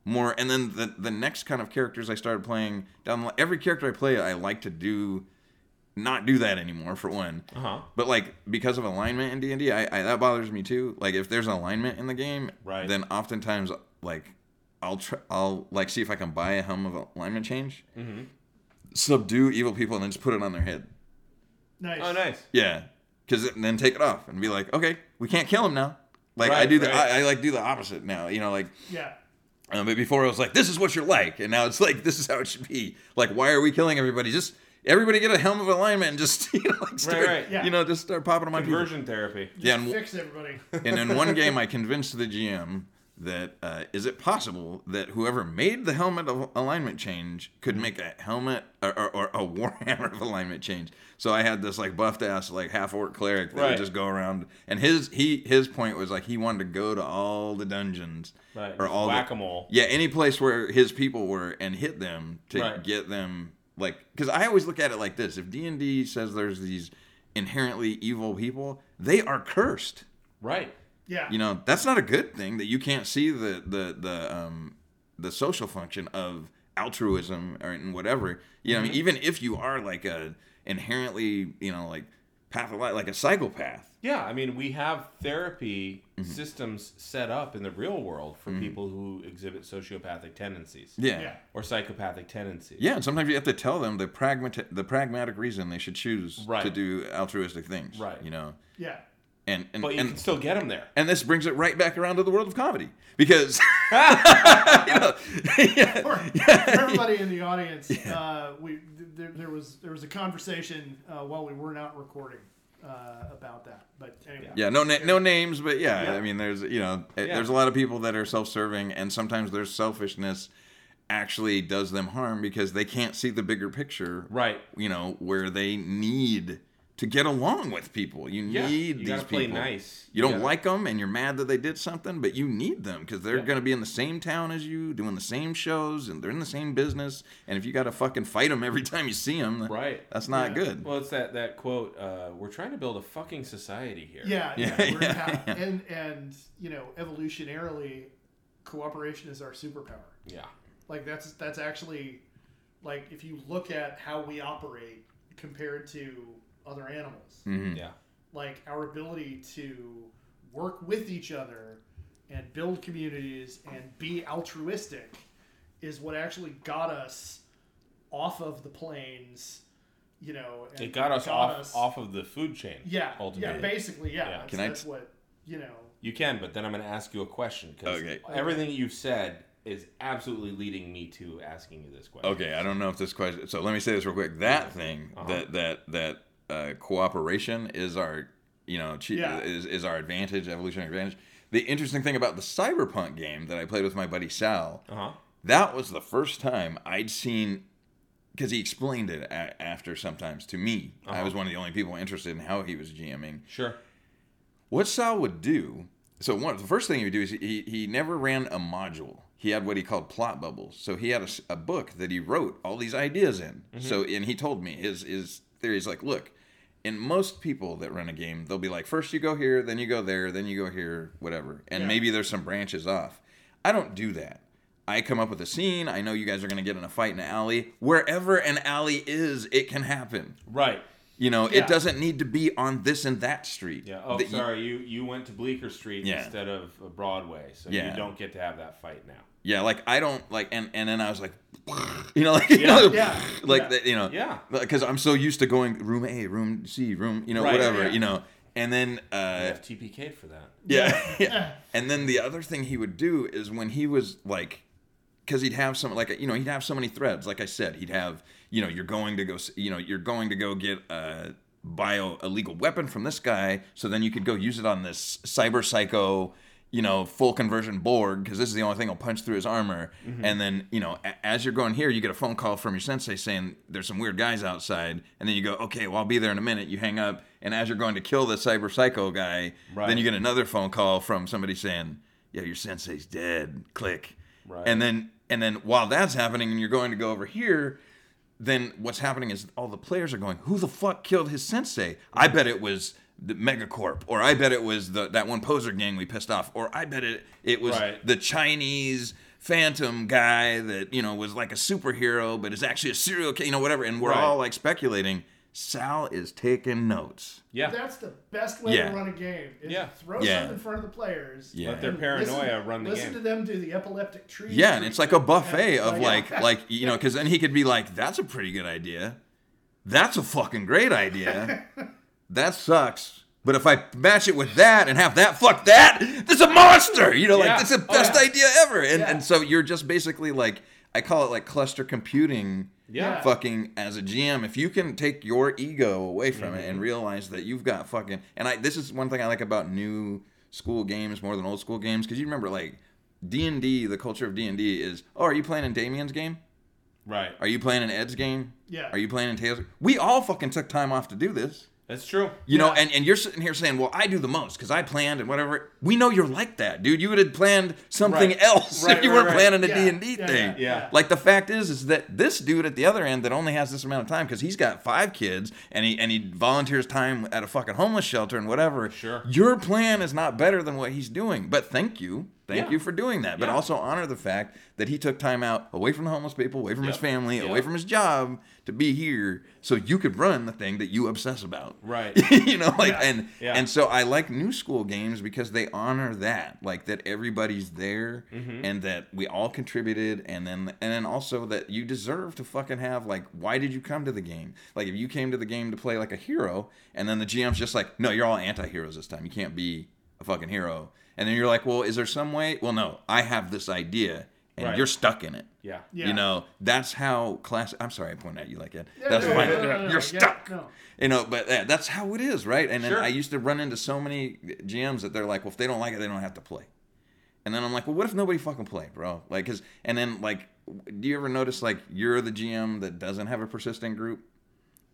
more, and then the the next kind of characters I started playing down. Every character I play, I like to do not do that anymore for one. Uh-huh. But like because of alignment in D and I, I that bothers me too. Like if there's an alignment in the game, Right. then oftentimes like I'll try, I'll like see if I can buy a helm of alignment change, Mm-hmm. subdue evil people, and then just put it on their head. Nice. Oh, nice. Yeah, because then take it off and be like, okay, we can't kill him now. Like I Right, do the right. I, I like do the opposite now. You know, like Yeah. um, but before I was like, this is what you're like, and now it's like, this is how it should be. Like, why are we killing everybody? Just everybody get a helm of alignment and just you know, like start, right. Yeah. you know, just start popping them on people. Conversion therapy. Yeah, and, Fix everybody. and in one game, I convinced the GM that uh, is it possible that whoever made the helmet of alignment change could make a helmet or, or, or a warhammer of alignment change. So I had this like buffed ass like half orc cleric that Right. would just go around, and his he his point was like he wanted to go to all the dungeons Right. or all the- whack a mole. yeah, any place where his people were and hit them to Right. get them like because I always look at it like this: if D and D says there's these inherently evil people, they are cursed. Right. Yeah. You know, that's not a good thing that you can't see the the the um the social function of altruism or and whatever. You know, I mean, even if you are like a inherently, you know, like pathological, like a psychopath. Yeah, I mean, we have therapy Mm-hmm. systems set up in the real world for people who exhibit sociopathic tendencies Yeah. Yeah. or psychopathic tendencies. Yeah, and sometimes you have to tell them the pragmatic the pragmatic reason they should choose Right. to do altruistic things. Right. You know, Yeah. and and But you and, can still get them there. and this brings it right back around to the world of comedy because you know, yeah, For, for everybody in the audience, uh, we there, there was there was a conversation uh, while we were not recording uh, about that. But anyway. yeah, no na- no names, but yeah, Yeah. I mean, there's you know, eh, Yeah. there's a lot of people that are self-serving, and sometimes their selfishness actually does them harm because they can't see the bigger picture. Right. You know, where they need to get along with people. You Yeah, need you these gotta play people. nice. You don't Yeah. like them, and you're mad that they did something, but you need them because they're Yeah. going to be in the same town as you, doing the same shows, and they're in the same business. And if you got to fucking fight them every time you see them, Right. That's not Yeah. good. Well, it's that that quote. Uh, we're trying to build a fucking society here. Yeah, yeah, Yeah, we're yeah, yeah. and and you know, evolutionarily, cooperation is our superpower. Yeah. Like that's that's actually like if you look at how we operate compared to other animals, Mhm. Yeah. like our ability to work with each other and build communities and be altruistic is what actually got us off of the plains. You know, and It got us off off of the food chain. Yeah, Ultimately. yeah, basically, yeah. Yeah. That's, Can I that's t- what you know. You can, but then I'm going to ask you a question because Okay. everything you've said is absolutely leading me to asking you this question. Okay, I don't know if this question. So let me say this real quick. That thing, Uh-huh. that that that uh, cooperation is our, you know, che- Yeah. is is our advantage, evolutionary advantage. The interesting thing about the cyberpunk game that I played with my buddy Sal, Uh huh. that was the first time I'd seen because he explained it a- after sometimes to me. I Uh-huh. was one of the only people interested in how he was GMing. Sure. What Sal would do, so one the first thing he would do is he, he never ran a module. He had what he called plot bubbles. So he had a book that he wrote all these ideas in. So and he told me his his theory is like, look, in most people that run a game, they'll be like, first you go here, then you go there, then you go here, whatever, and Yeah. maybe there's some branches off. I don't do that. I come up with a scene. I know you guys are going to get in a fight in an alley. Wherever an alley is, it can happen. Right. You know, Yeah. it doesn't need to be on this and that street. Yeah. Oh, sorry. You you went to Bleecker Street Yeah. instead of Broadway, so Yeah. you don't get to have that fight now. Yeah, like I don't like, and and then I was like, you know, like you know, yeah, like yeah. that, you know, Yeah. because I'm so used to going room A, room C, room, you know, Right, whatever, yeah. you know, and then You uh, have TPK'd for that. yeah, yeah, and then the other thing he would do is when he was like, because he'd have some like you know he'd have so many threads, like I said, he'd have you know you're going to go, you know, you're going to go get a bio illegal weapon from this guy, so then you could go use it on this cyber psycho. You know, full conversion Borg, because this is the only thing will punch through his armor. Mm-hmm. And then, you know, a- as you're going here, you get a phone call from your sensei saying there's some weird guys outside. And then you go, okay, well, I'll be there in a minute. You hang up. And as you're going to kill the cyber psycho guy, Right. then you get another phone call from somebody saying, yeah, your sensei's dead. Click. Right. And then, and then while that's happening and you're going to go over here, then what's happening is all the players are going, who the fuck killed his sensei? I mm-hmm. bet it was the Megacorp, or I bet it was the that one poser gang we pissed off, or I bet it it was Right. the Chinese phantom guy that you know was like a superhero but is actually a serial killer, you know, whatever. And we're Right. all like speculating. Sal is taking notes. Yeah. That's the best way Yeah. to run a game. Is Yeah. throw Yeah. something in front of the players. Yeah. Let their paranoia listen, run the listen game. to them do the epileptic tree. Yeah, and it's like a buffet of like like you know, because then he could be like, "That's a pretty good idea. That's a fucking great idea. that sucks." But if I match it with that and have that, fuck that, this is a monster. You know, like Yeah. that's the Oh, best yeah. idea ever. And Yeah. and so you're just basically like, I call it like cluster computing. Yeah. Fucking as a GM, if you can take your ego away from it Mm-hmm. and realize that you've got fucking, and I this is one thing I like about new school games more than old school games because you remember like D and D, the culture of D and D is, oh, are you playing in Damien's game? Right. Are you playing in Ed's game? Yeah. Are you playing in Taylor's? We all fucking took time off to do this. That's true. You know, and, and you're sitting here saying, well, I do the most because I planned and whatever. We know you're like that, dude. You would have planned something Right. else Right, if you right, weren't right. planning a Yeah, D&D yeah, thing. yeah, Yeah. Like the fact is, is that this dude at the other end that only has this amount of time because he's got five kids and he and he volunteers time at a fucking homeless shelter and whatever. Sure. Your plan is not better than what he's doing, but thank you. Thank Yeah. you for doing that. But Yeah. also honor the fact that he took time out away from the homeless people, away from his family, Yep. away from his job to be here so you could run the thing that you obsess about. Right. you know, like Yeah. and Yeah. and so I like new school games because they honor that, like that everybody's there Mm-hmm. and that we all contributed, and then and then also that you deserve to fucking have like, why did you come to the game? Like if you came to the game to play like a hero, and then the GM's just like, no, you're all anti-heroes this time. You can't be a fucking hero. And then you're like, well, is there some way? Well, no, I have this idea, and Right. you're stuck in it. Yeah. Yeah. You know, that's how class. I'm sorry, I pointed at you like that. Yeah, that's no, fine. no, no, You're yeah, stuck. no. You know, but uh, that's how it is, right? And then Sure. I used to run into so many GMs that they're like, well, if they don't like it, they don't have to play. And then I'm like, well, what if nobody fucking played, bro? Like, cause, and then like, do you ever notice like you're the GM that doesn't have a persistent group?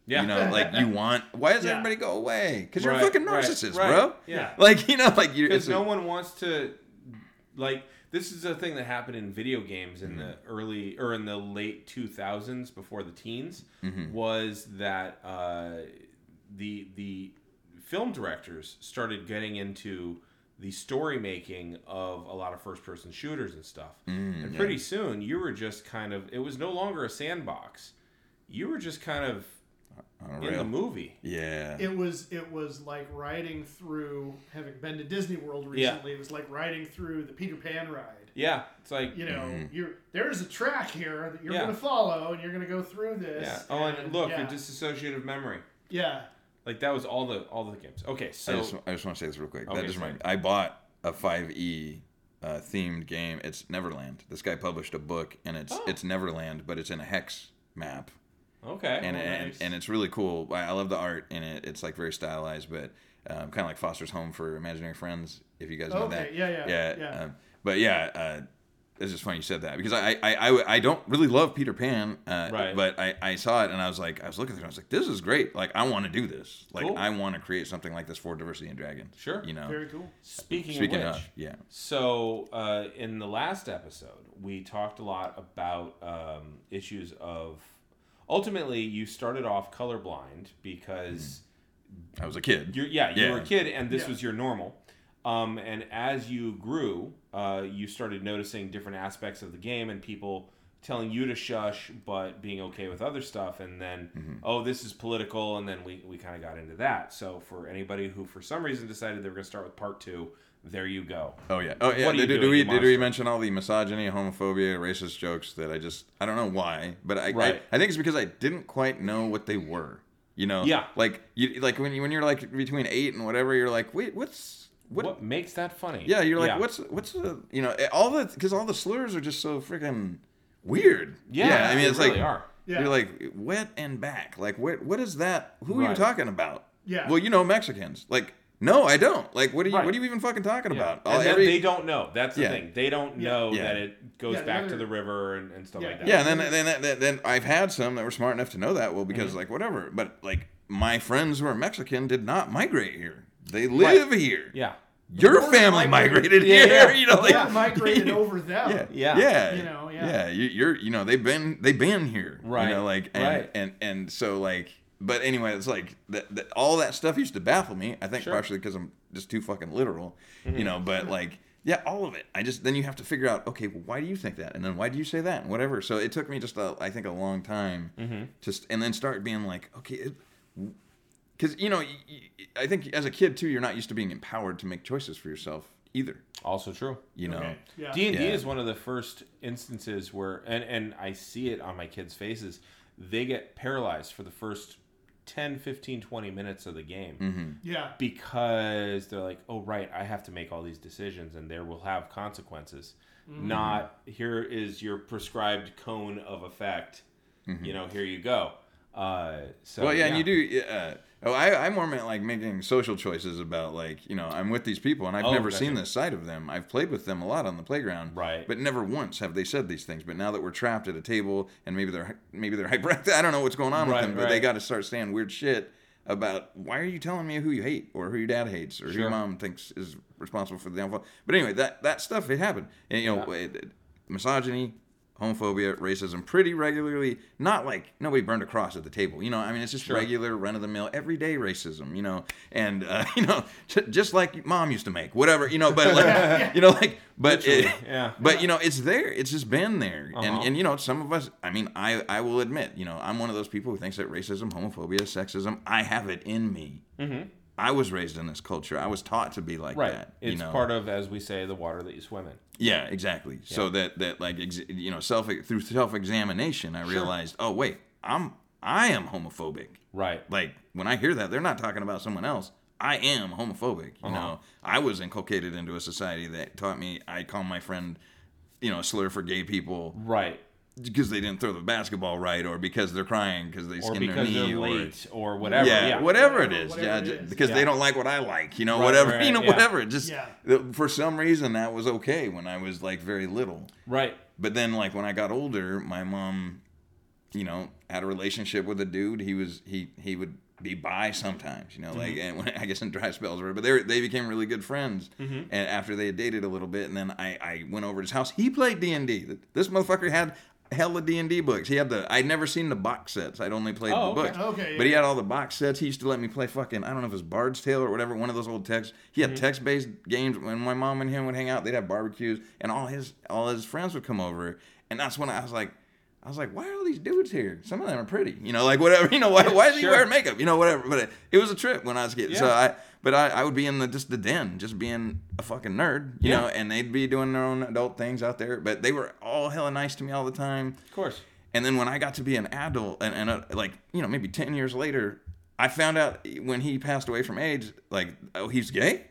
Yeah. You know, like you want. Why does Yeah. everybody go away? Because you're a fucking narcissist, right. bro. Yeah. Like you know, like you. because it's a- no one wants to like this is a thing that happened in video games in the mm-hmm. early or in the late 2000s before the teens mm-hmm. was that uh, the the film directors started getting into the story making of a lot of first person shooters and stuff mm, and pretty soon you were just kind of it was no longer a sandbox you were just kind of On a in rail. the movie Yeah. It was it was like riding through having been to Disney World Yeah. recently. It was like riding through the Peter Pan ride. yeah it's like You know, Mm-hmm. you're there's a track here that you're Yeah. going to follow, and you're going to go through this. yeah oh and look yeah, your dissociative memory yeah, Like that was all the all the games. Okay, I so just, I just want to say this real quick. Okay, that just sorry. reminded me. I bought a 5e uh, themed game. It's Neverland. This guy published a book, and it's Oh. it's Neverland, but it's in a hex map, okay, and oh, and, nice. and it's really cool. I, I love the art in it. It's like very stylized, but um, kind of like Foster's Home for Imaginary Friends. If you guys know Okay, that. yeah, yeah, yeah. yeah. Um, but yeah. Uh, it's just funny you said that because I, I, I, I don't really love Peter Pan, uh, Right. but I, I saw it and I was like I was looking through it, I was like this is great like I want to do this like Cool. I want to create something like this for Diversity and Dragons Sure. you know very cool. speaking, Speaking of of, which, yeah. so uh, in the last episode, we talked a lot about um, issues of. Ultimately, you started off colorblind because I was a kid. you're yeah you Yeah. were a kid and this Yeah. was your normal. Um, and as you grew, uh, you started noticing different aspects of the game and people telling you to shush, but being okay with other stuff. And then, Mm-hmm. oh, this is political. And then we, we kind of got into that. So for anybody who, for some reason, decided they were going to start with part two, there you go. Oh yeah. Oh yeah. What are you Did, did we did we mention all the misogyny, homophobia, racist jokes that I just I don't know why, but I Right. I, I think it's because I didn't quite know what they were. You know. Yeah. Like you like when you when you're like between eight and whatever, you're like, wait, what's What, what? makes that funny? Yeah, you're like, what's what's the you know eh, all the because all the slurs are just so freaking weird. Yeah, I mean they it's really like are. Yeah. you're like wet and back. Like what what is that? Who are you talking about? Yeah. Well, you know Mexicans. Like no, I don't. Like what are you Right. what are you even fucking talking Yeah. about? And All- then every- they don't know. That's the Yeah. thing. They don't Yeah. know Yeah. that it goes Yeah, back to the river and, and stuff Yeah. like that. Yeah, and then then, then then I've had some that were smart enough to know that. Well, because Mm-hmm. like whatever, but like my friends who are Mexican did not migrate here. They live here. Yeah. Your family migrated- migrated here. yeah. You know, like yeah, migrated over them. Yeah, Yeah. yeah, You know, yeah. yeah. You, you're, you know, they've been, they've been here. Right, You know, like, and, right. and and so like but anyway, it's like that, that. All that stuff used to baffle me. I think Sure. partially because I'm just too fucking literal, Mm-hmm. you know. But like, yeah, all of it. I just then you have to figure out, okay, well, why do you think that, and then why do you say that, and whatever. So it took me just, a, I think, a long time, Mm-hmm. just and then start being like, okay. because you know, y- y- I think as a kid too, you're not used to being empowered to make choices for yourself either. Also true. You know, Okay. Yeah. D and D is one of the first instances where, and and I see it on my kids' faces. They get paralyzed for the first 10, 15, 20 minutes of the game Mm-hmm. Yeah. because they're like, "Oh, right, I have to make all these decisions, and there will have consequences." Mm-hmm. Not here is your prescribed cone of effect. You know, here you go. Uh, so Mm-hmm. Well, yeah, and you do. Uh, oh, I, I more meant like making social choices about like you know I'm with these people and I've Oh, never gotcha. seen this side of them. I've played with them a lot on the playground, Right. But never once have they said these things. But now that we're trapped at a table and maybe they're maybe they're hyperactive, I don't know what's going on Right, with them, but they got to start saying weird shit about why are you telling me who you hate or who your dad hates or who your mom thinks is responsible for the downfall. But anyway, that that stuff it happened, and you know, it- misogyny, homophobia, racism, pretty regularly. Not like nobody burned a cross at the table. You know, I mean, it's just Sure. regular, run of the mill, everyday racism. You know, and uh, you know, just like mom used to make, whatever. You know, but like, you know, like, but it, yeah. but you know, it's there. It's just been there, Uh-huh. and and you know, some of us. I mean, I I will admit, you know, I'm one of those people who thinks that racism, homophobia, sexism, I have it in me. Mm-hmm. I was raised in this culture. I was taught to be like right. that. It's you know? part of, as we say, the water that you swim in. Yeah, exactly. So that that like ex- you know self through self examination, I realized, oh wait, I'm I am homophobic. Right. Like when I hear that, they're not talking about someone else. I am homophobic. You uh-huh. know, I was inculcated into a society that taught me I call my friend, you know, a slur for gay people Right. Because they didn't throw the basketball right, or because they're crying because they skinned their knee, they're or late, or, whatever. yeah, Yeah. whatever it Whatever- yeah, it ju- is. because Yeah. they don't like what I like. You know, Right, whatever. right, you know, yeah. whatever. Just Yeah. for some reason that was okay when I was like very little. Right. But then, like when I got older, my mom, you know, had a relationship with a dude. He was he he would be by sometimes, you know, mm-hmm. like and when, I guess in dry spells or whatever. But they were, they became really good friends. Mm-hmm. And after they had dated a little bit, and then I I went over to his house. He played D and D. This motherfucker had hella D and D books. He had the I'd never seen the box sets. I'd only played Oh, the okay. books. Okay, But he had all the box sets. He used to let me play fucking I don't know if it was Bard's Tale or whatever, one of those old text. He had mm-hmm. text based games. When my mom and him would hang out, they'd have barbecues, and all his all his friends would come over. And that's when I was like, I was like, why are all these dudes here? Some of them are pretty, you know, like whatever, you know, why, why is he Sure. wearing makeup, you know, whatever. But it, it was a trip when I was a kid. So I, but I, I would be in the just the den, just being a fucking nerd, you Yeah. know, and they'd be doing their own adult things out there. But they were all hella nice to me all the time. Of course. And then when I got to be an adult, and, and uh, like you know maybe ten years later, I found out when he passed away from AIDS, like oh he's gay.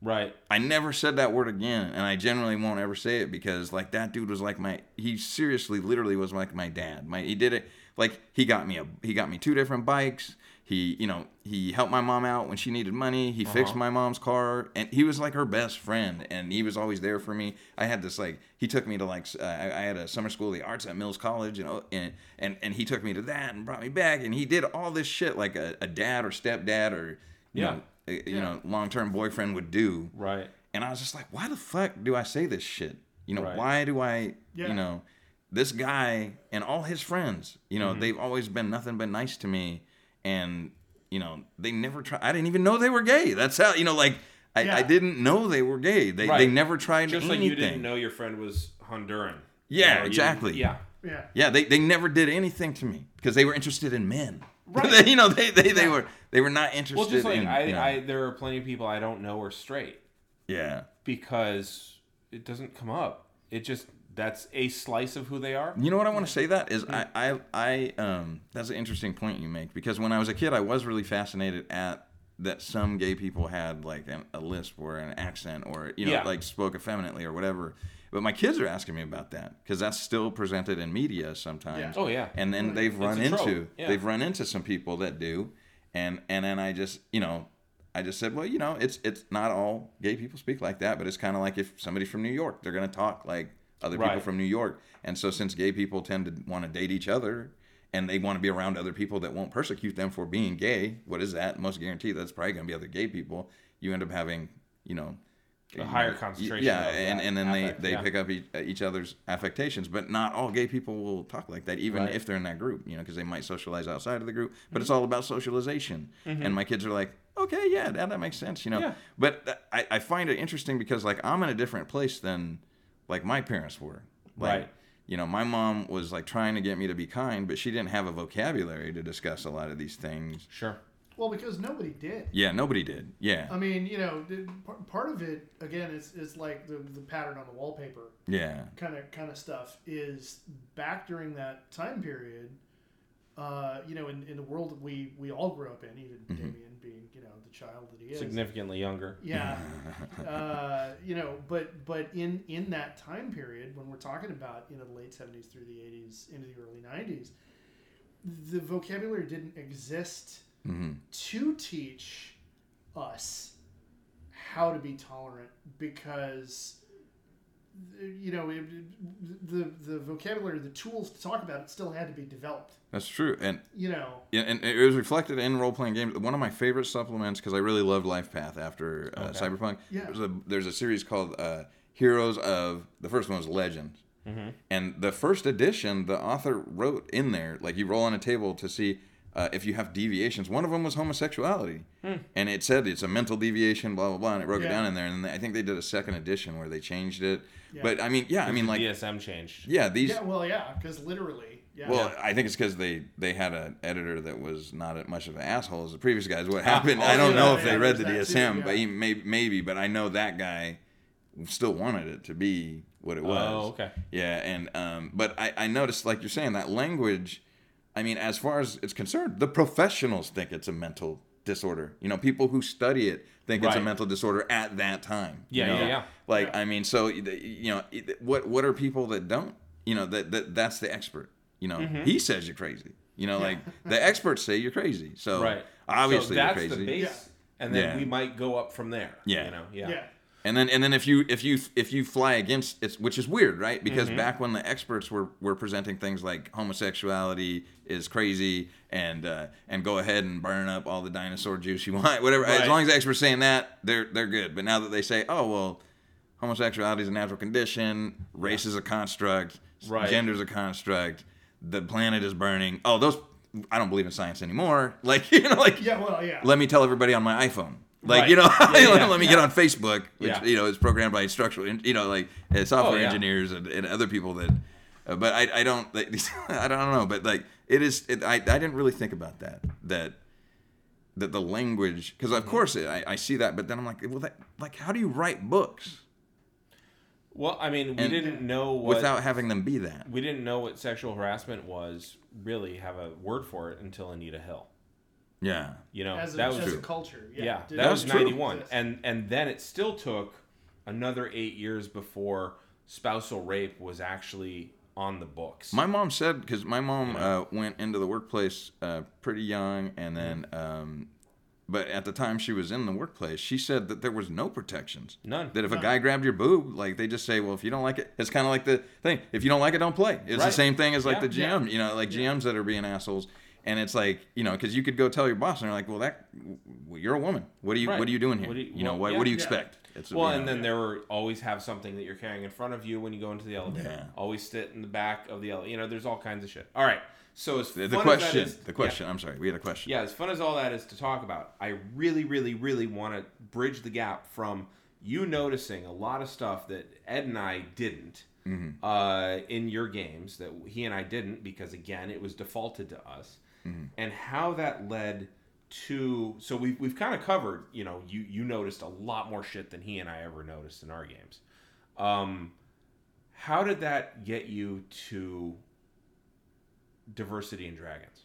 Right. I never said that word again, and I generally won't ever say it because like that dude was like my he seriously literally was like my dad. My he did it like he got me a he got me two different bikes. He you know he helped my mom out when she needed money. He fixed my mom's car, and he was like her best friend, and he was always there for me. I had this like he took me to like uh, I, I had a summer school of the arts at Mills College, you know, and and and he took me to that and brought me back, and he did all this shit like a, a dad or stepdad or you Yeah. know a- you know long term boyfriend would do. Right. And I was just like, why the fuck do I say this shit? You know, Right. why do I, Yeah. you know, this guy and all his friends, you Mm-hmm. know, they've always been nothing but nice to me. And, you know, they never try. I didn't even know they were gay. That's how, you know, like, I, Yeah. I didn't know they were gay. They, they never tried anything. Just anything. like you didn't know your friend was Honduran. Yeah, You know, exactly. yeah. Yeah. Yeah, they, they never did anything to me because they were interested in men. Right. you know, they, they, they were they were not interested Well, just like in. I, you know, I, there are plenty of people I don't know are straight yeah. because it doesn't come up. It just that's a slice of who they are. You know what I want to say that is I, I I um that's an interesting point you make because when I was a kid I was really fascinated at that some gay people had like an, a lisp or an accent or you know Yeah. like spoke effeminately or whatever. But my kids are asking me about that because that's still presented in media sometimes. Yeah. Oh yeah. And then they've run into yeah. they've run into some people that do, and and then I just you know I just said well you know it's it's not all gay people speak like that but it's kind of like if somebody from New York they're gonna talk like other people Right. from New York and so since gay people tend to want to date each other and they want to be around other people that won't persecute them for being gay what is that most guarantee that's probably gonna be other gay people you end up having you know A higher concentration Yeah, and, and then they, affect, they yeah. pick up each, uh, each other's affectations. But not all gay people will talk like that, even Right. if they're in that group, you know, because they might socialize outside of the group. But Mm-hmm. it's all about socialization. And my kids are like, okay, yeah, that, that makes sense, you know. Yeah. But th- I, I find it interesting because, like, I'm in a different place than, like, my parents were. Like, Right. You know, my mom was, like, trying to get me to be kind, but she didn't have a vocabulary to discuss a lot of these things. Sure. Well, because nobody did. Yeah, nobody did. Yeah. I mean, you know, part of it again is, is like the, the pattern on the wallpaper yeah. kind of kind of stuff is back during that time period. Uh, you know, in, in the world that we we all grew up in, even Mm-hmm. Damien being you know the child that he is. Significantly younger. Yeah. uh, you know, but but in in that time period when we're talking about you know the late seventies through the eighties into the early nineties, the vocabulary didn't exist hmm to teach us how to be tolerant because you know it, the the vocabulary the tools to talk about it still had to be developed That's true. And you know Yeah, and it was reflected in role playing games. One of my favorite supplements because I really loved Life Path after uh, Okay. Cyberpunk. Yeah. There's a there's a series called uh, Heroes of the first one was Legends, and the first edition the author wrote in there like you roll on a table to see. Uh, if you have deviations, one of them was homosexuality, and it said it's a mental deviation, blah blah blah, and it broke it down in there. And I think they did a second edition where they changed it. Yeah. But I mean, yeah, I mean, like, DSM changed. yeah, these yeah well yeah because literally yeah well, I think it's because they they had an editor that was not as much of an asshole as the previous guys. What happened? oh, I don't yeah, know if yeah, they read the there's DSM, that too, but he yeah. may, maybe. But I know that guy still wanted it to be what it was. Oh, okay. Yeah, and um, but I I noticed like you're saying that language. I mean, as far as it's concerned, the professionals think it's a mental disorder. You know, people who study it think it's a mental disorder at that time. you Yeah, know? yeah, yeah. Like Yeah. I mean, so you know, what what are people that don't? You know, that, that that's the expert. You know, Mm-hmm. he says you're crazy. You know, like the experts say you're crazy. So Right. obviously so that's you're crazy. the base, Yeah. and then Yeah. we might go up from there. Yeah. You know. Yeah. And then and then if you if you if you fly against it's which is weird, right? Because Mm-hmm. back when the experts were were presenting things like homosexuality is crazy and uh, and go ahead and burn up all the dinosaur juice you want, whatever. As long as the experts saying that, they're they're good. But now that they say, oh well, homosexuality is a natural condition, race is a construct, Right. gender is a construct, the planet is burning. Oh, those I don't believe in science anymore. Like you know, like yeah well yeah let me tell everybody on my iPhone. Like Right. you know, Yeah, yeah, let me get on Facebook, which Yeah. you know is programmed by structural, you know, like uh, software Oh, yeah. engineers and, and other people that. Uh, but I, I don't like, I don't know, but like it is. It, I I didn't really think about that that that the language because Mm-hmm. of course I, I see that, but then I'm like, well, that like how do you write books Well, I mean, we And- didn't know what without having them be that? we didn't know what sexual harassment was. Really, have a word for it until Anita Hill. Yeah, You know, as a, that was as a true. culture yeah, yeah, Did that it was That's true. ninety one, and and then it still took another eight years before spousal rape was actually on the books. My mom said because my mom uh, went into the workplace uh, pretty young, and then, um, but at the time she was in the workplace, she said that there was no protections. None. That if a guy grabbed your boob, like they just say, well, if you don't like it, it's kind of like the thing. If you don't like it, don't play. It's the same thing as like Yeah. the GM, you know, like GMs that are being assholes. And it's like you know, because you could go tell your boss, and they're like, "Well, that well, you're a woman. What are you Right. What are you doing here? Do you, you- know, well, what yeah. What do you Yeah. expect?" It's, well, and then there were always have something that you're carrying in front of you when you go into the elevator. Yeah. Always sit in the back of the elevator. You know, there's all kinds of shit. All right. So as the, fun the as question, is, the question. I'm sorry, we had a question. Yeah, as fun as all that is to talk about, I really, really, really want to bridge the gap from you noticing a lot of stuff that Ed and I didn't uh, in your games that he and I didn't because again it was defaulted to us, and how that led to. So we've we've kind of covered. You know, you you noticed a lot more shit than he and I ever noticed in our games. Um, how did that get you to diversity in dragons?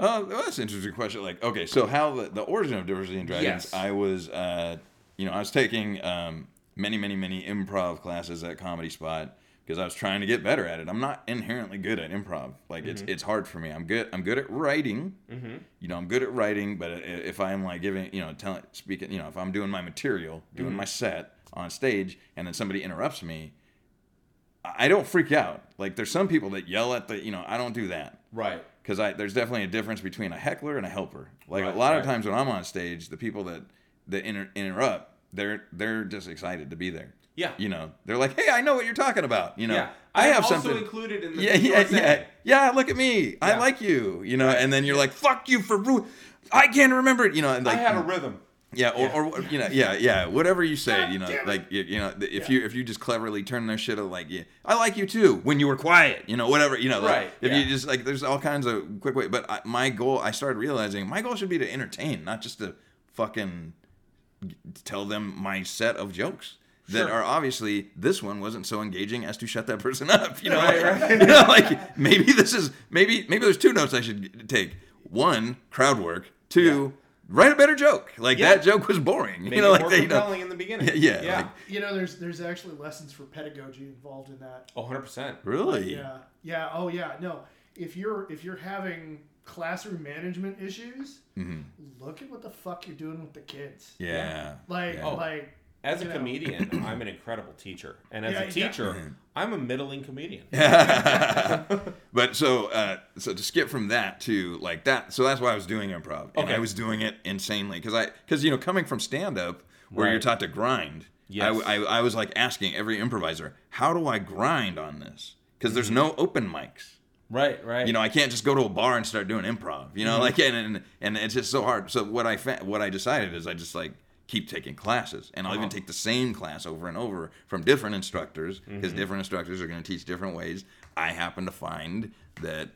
Oh, well, that's an interesting question. Like, okay, so how the, the origin of Diversity in Dragons? Yes. I was, uh, you know, I was taking um, many, many, many improv classes at Comedy Spot because I was trying to get better at it. I'm not inherently good at improv. Like, it's it's hard for me. I'm good. I'm good at writing. Mm-hmm. You know, I'm good at writing, but if I'm like giving, you know, telling, speaking, you know, if I'm doing my material, doing my set on stage, and then somebody interrupts me, I don't freak out. Like, there's some people that yell at the, you know, I don't do that Right. because I there's definitely a difference between a heckler and a helper. Like Right, a lot of times when I'm on stage, the people that that inter- interrupt, they're they're just excited to be there. Yeah. You know, they're like, hey, I know what you're talking about. You know, yeah, I have also something. included in the yeah, yeah, yeah, yeah. Look at me. I like you. You know, and then you're like, fuck you for ru- I can't remember it. You know, and like I had a rhythm. yeah, or, or you know, yeah, yeah, whatever you say, God you know, like you, you know, if you if you just cleverly turn their shit like, yeah, I like you too when you were quiet, you know, whatever, you know, like, Right, If yeah. you just like, there's all kinds of quick way, but I, my goal, I started realizing my goal should be to entertain, not just to fucking tell them my set of jokes. That Sure. are obviously this one wasn't so engaging as to shut that person up. You know, Right, like, right. you know, like maybe this is maybe maybe there's two notes I should take. One, crowd work. Two, write a better joke. Like Yeah. that joke was boring. Make you know, like more they, you know, compelling in the beginning. Yeah, yeah. like- You know, there's there's actually lessons for pedagogy involved in that. Oh, 100 percent. really. Yeah, yeah, oh yeah. No, if you're if you're having classroom management issues, look at what the fuck you're doing with the kids. Mm-hmm. Yeah. Like Yeah. Like As a you know. comedian, I'm an incredible teacher, and as Yeah, a yeah. teacher, I'm a middling comedian. but so uh, so to skip from that to like that, so that's why I was doing improv, and Okay. I was doing it insanely because I because you know coming from stand up where you're taught to grind, Yes. I, I I was like asking every improviser, how do I grind on this? Because there's no open mics. Right, right. you know i can't just go to a bar and start doing improv you know Mm-hmm. like and, and and it's just so hard so what i fa- what i decided is i just like keep taking classes and i'll even Uh-huh. take the same class over and over from different instructors because Mm-hmm. different instructors are going to teach different ways i happen to find that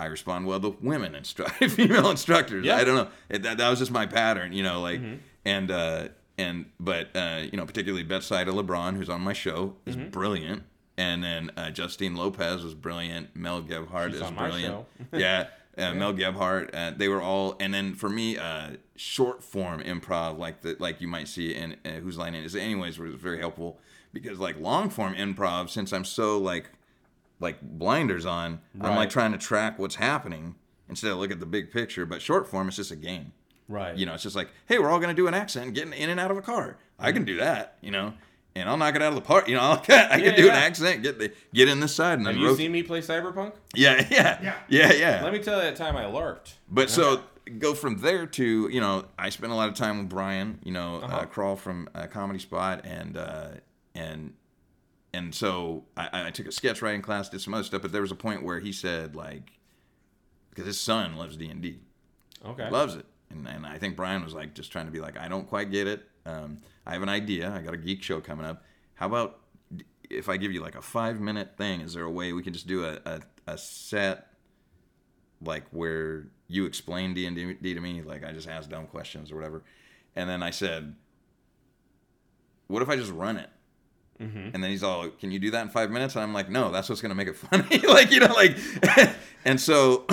I respond well to women instru- female instructors. Yeah. I don't know. It, that, that was just my pattern, you know. Like, Mm-hmm. and uh, and but uh, you know, particularly Betsida LeBron, who's on my show, is Mm-hmm. brilliant. And then uh, Justine Lopez was brilliant. Mel Gebhardt She's is brilliant. yeah, uh, Mel Gebhardt. Uh, they were all. And then for me, uh, short form improv, like the like you might see in uh, Whose Line It Is, anyways, was very helpful because like long form improv, since I'm so like like blinders on. I'm like trying to track what's happening instead of look at the big picture. But short form, it's just a game. right. You know, it's just like, hey, we're all gonna do an accent and getting in and out of a car. I can do that. You know, and I'll knock it out of the park. You know, I'll, I can Yeah, do an accent, get the get in this side, and Have then you rot- seen me play Cyberpunk? yeah, yeah, Yeah. yeah, yeah. Let me tell you that time I larped. But so go from there to you know I spent a lot of time with Brian, you know, uh Uh-huh. Crawl from uh, Comedy Spot, and uh, and and so I, I took a sketch writing class, did some other stuff, but there was a point where he said like, because his son loves D and D, Okay. loves it, and and I think Brian was like just trying to be like, I don't quite get it. Um, I have an idea. I got a geek show coming up. How about if I give you like a five minute thing? Is there a way we can just do a, a, a set like where you explain D and D to me, like I just ask dumb questions or whatever, and then I said, "What if I just run it?" Mm-hmm. And then he's all, "Can you do that in five minutes?" And I'm like, "No, that's what's gonna make it funny." like you know, like, and so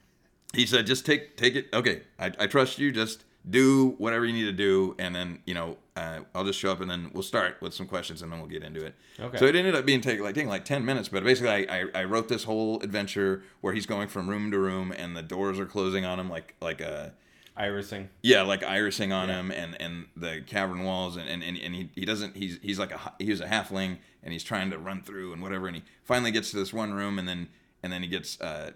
he said, "Just take take it. Okay, I, I trust you. Just do whatever you need to do, and then you know, uh, I'll just show up, and then we'll start with some questions, and then we'll get into it." Okay. So it ended up being take like taking like ten minutes, but basically, I, I I wrote this whole adventure where he's going from room to room, and the doors are closing on him like like a Irising. yeah, like irising on Yeah. him and, and the cavern walls and, and, and, he, he doesn't he's he's like a he was a halfling and he's trying to run through and whatever and he finally gets to this one room and then and then he gets uh,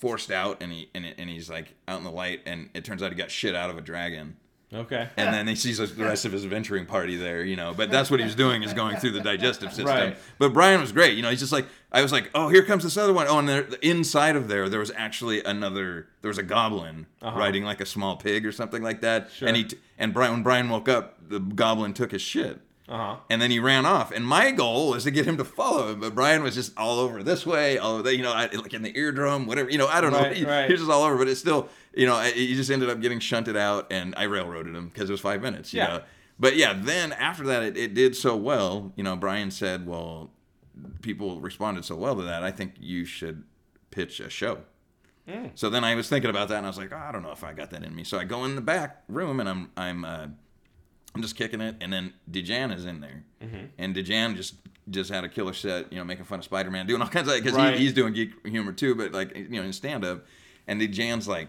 forced out and he and, and he's like out in the light and it turns out he got shit out of a dragon Okay. and then he sees the rest of his adventuring party there, you know. But that's what he was doing is going through the digestive system. Right. But Brian was great, you know. He's just like I was like, oh, here comes this other one. Oh, and there, inside of there, there was actually another. There was a goblin Uh-huh. riding like a small pig or something like that. Sure. And he t- and Brian when Brian woke up, the goblin took his shit. Uh huh. And then he ran off. And my goal was to get him to follow him. But Brian was just all over this way, all over that, you know, I, like in the eardrum, whatever. You know, I don't know. Right, He, right. he was just all over. But it's still, you know, I- he just ended up getting shunted out. And I railroaded him because it was five minutes, you Yeah. know. But yeah, then after that, it, it did so well. You know, Brian said, well, people responded so well to that. I think you should pitch a show. So then I was thinking about that, and I was like, oh, I don't know if I got that in me. So I go in the back room, and I'm I'm uh, I'm just kicking it, and then Dejan is in there, mm-hmm. and Dejan just just had a killer set, you know, making fun of Spider Man, doing all kinds of because Right. he, he's doing geek humor too, but like you know in stand up, and Dejan's like,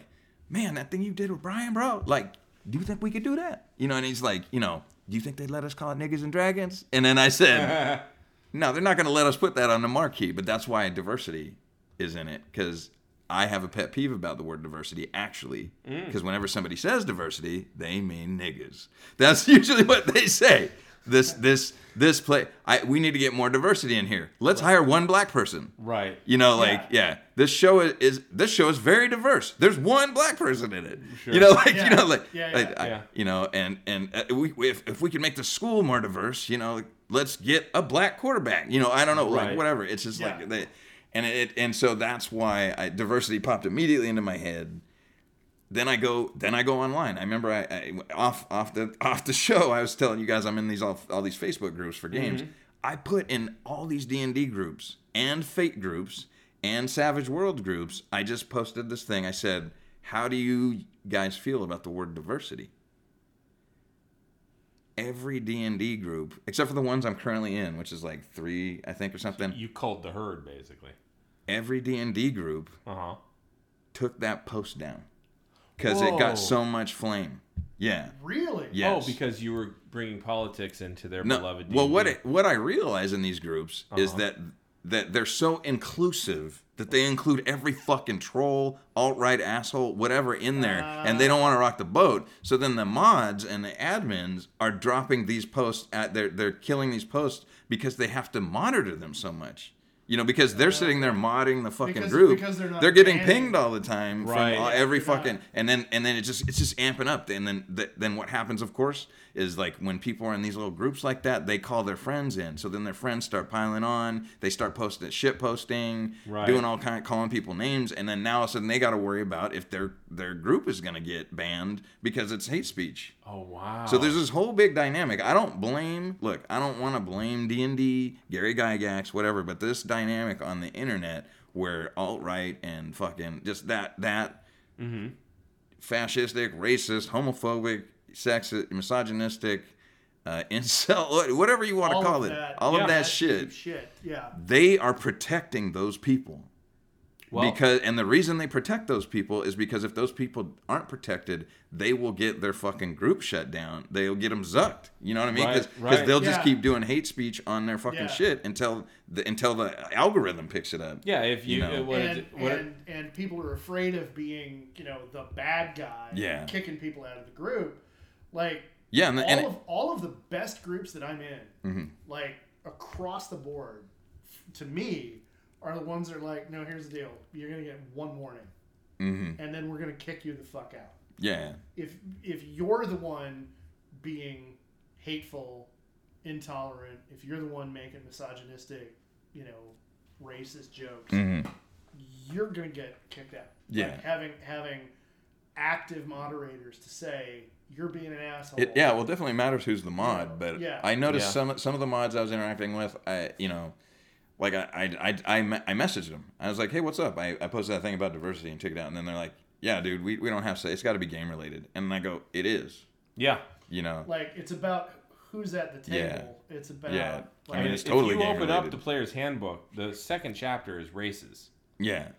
man, that thing you did with Brian, bro, like, do you think we could do that? You know, and he's like, you know, do you think they'd let us call it niggas and dragons? And then I said. No, they're not going to let us put that on the marquee, but that's why diversity is in it because I have a pet peeve about the word diversity, actually, Mm. because whenever somebody says diversity, they mean niggas. That's usually what they say. This, this, this play. I we need to get more diversity in here. Let's hire one black person. Right. You know, like yeah. this show is, is this show is very diverse. There's one black person in it. Sure. You know, like Yeah. you know, like, Yeah, like, yeah. I- Yeah. you know, and and uh, we if if we can make the school more diverse, you know, let's get a black quarterback. You know, I don't know, Right. like whatever. It's just Yeah. like they, and it and so that's why I, diversity popped immediately into my head. Then I go, then I go online. I remember I, I off off the off the show. I was telling you guys I'm in these all, all these Facebook groups for games. Mm-hmm. I put in all these D and D groups and Fate groups and Savage World groups. I just posted this thing. I said, "How do you guys feel about the word diversity?" Every D and D group, except for the ones I'm currently in, which is like three, I think, or something. You called the herd, basically. Every D and D group Uh huh. took that post down because it got so much flame. Yeah. Really? Yes. Oh, because you were bringing politics into their no. beloved. Well, what D&D. it, what I realize in these groups is Uh-huh. that that they're so inclusive that they include every fucking troll, alt right asshole, whatever in there, and they don't want to rock the boat. So then the mods and the admins are dropping these posts at they're they're killing these posts because they have to monitor them so much. You know, because they're sitting there modding the fucking Because- group. because they're not getting banning. pinged all the time Right. from all, every fucking and then and then it just it's just amping up and then th- then what happens of course is like when people are in these little groups like that they call their friends in so then their friends start piling on they start posting shit posting Right. doing all kind of calling people names and then now all of a sudden they got to worry about if their their group is going to get banned because it's hate speech Oh wow. so there's this whole big dynamic. I don't blame. Look, I don't want to blame D and D, Gary Gygax, whatever. But this dynamic on the internet where alt right and fucking just that that Mm-hmm. fascistic, racist, homophobic, sexist, misogynistic, uh, incel, whatever you want to call it, that- all yeah, of that That shit. Shit. Yeah. They are protecting those people. Well- because and the reason they protect those people is because if those people aren't protected, they will get their fucking group shut down. They'll get them zucked. You know what I mean? Right, Because right. they'll just keep doing hate speech on their fucking Yeah. shit until the until the algorithm picks it up. yeah, if you, you know. what and, it, what and, and people are afraid of being, you know, the bad guy, Yeah. kicking people out of the group. Like Yeah, and, the, all and of all of the best groups that I'm in, Mm-hmm. like across the board, to me, are the ones that are like, no, here's the deal: you're gonna get one warning, Mhm. and then we're gonna kick you the fuck out. yeah, If if you're the one being hateful, intolerant, if you're the one making misogynistic, you know, racist jokes, Mhm. you're gonna get kicked out. Yeah. Like having having active moderators to say you're being an asshole. It, yeah, well, it definitely matters who's the mod, but Yeah. I noticed Yeah. some some of the mods I was interacting with, I you know, like I I I, I, I messaged them. I was like, hey, what's up? I, I posted that thing about diversity and took it out, and then they're like, yeah, dude, we, we don't have to say it's got to be game related, and I go, it is, yeah. you know, like it's about who's at the table. Yeah. It's about Yeah. like, I mean, if it's totally if you game open up the player's handbook, the second chapter is races. yeah,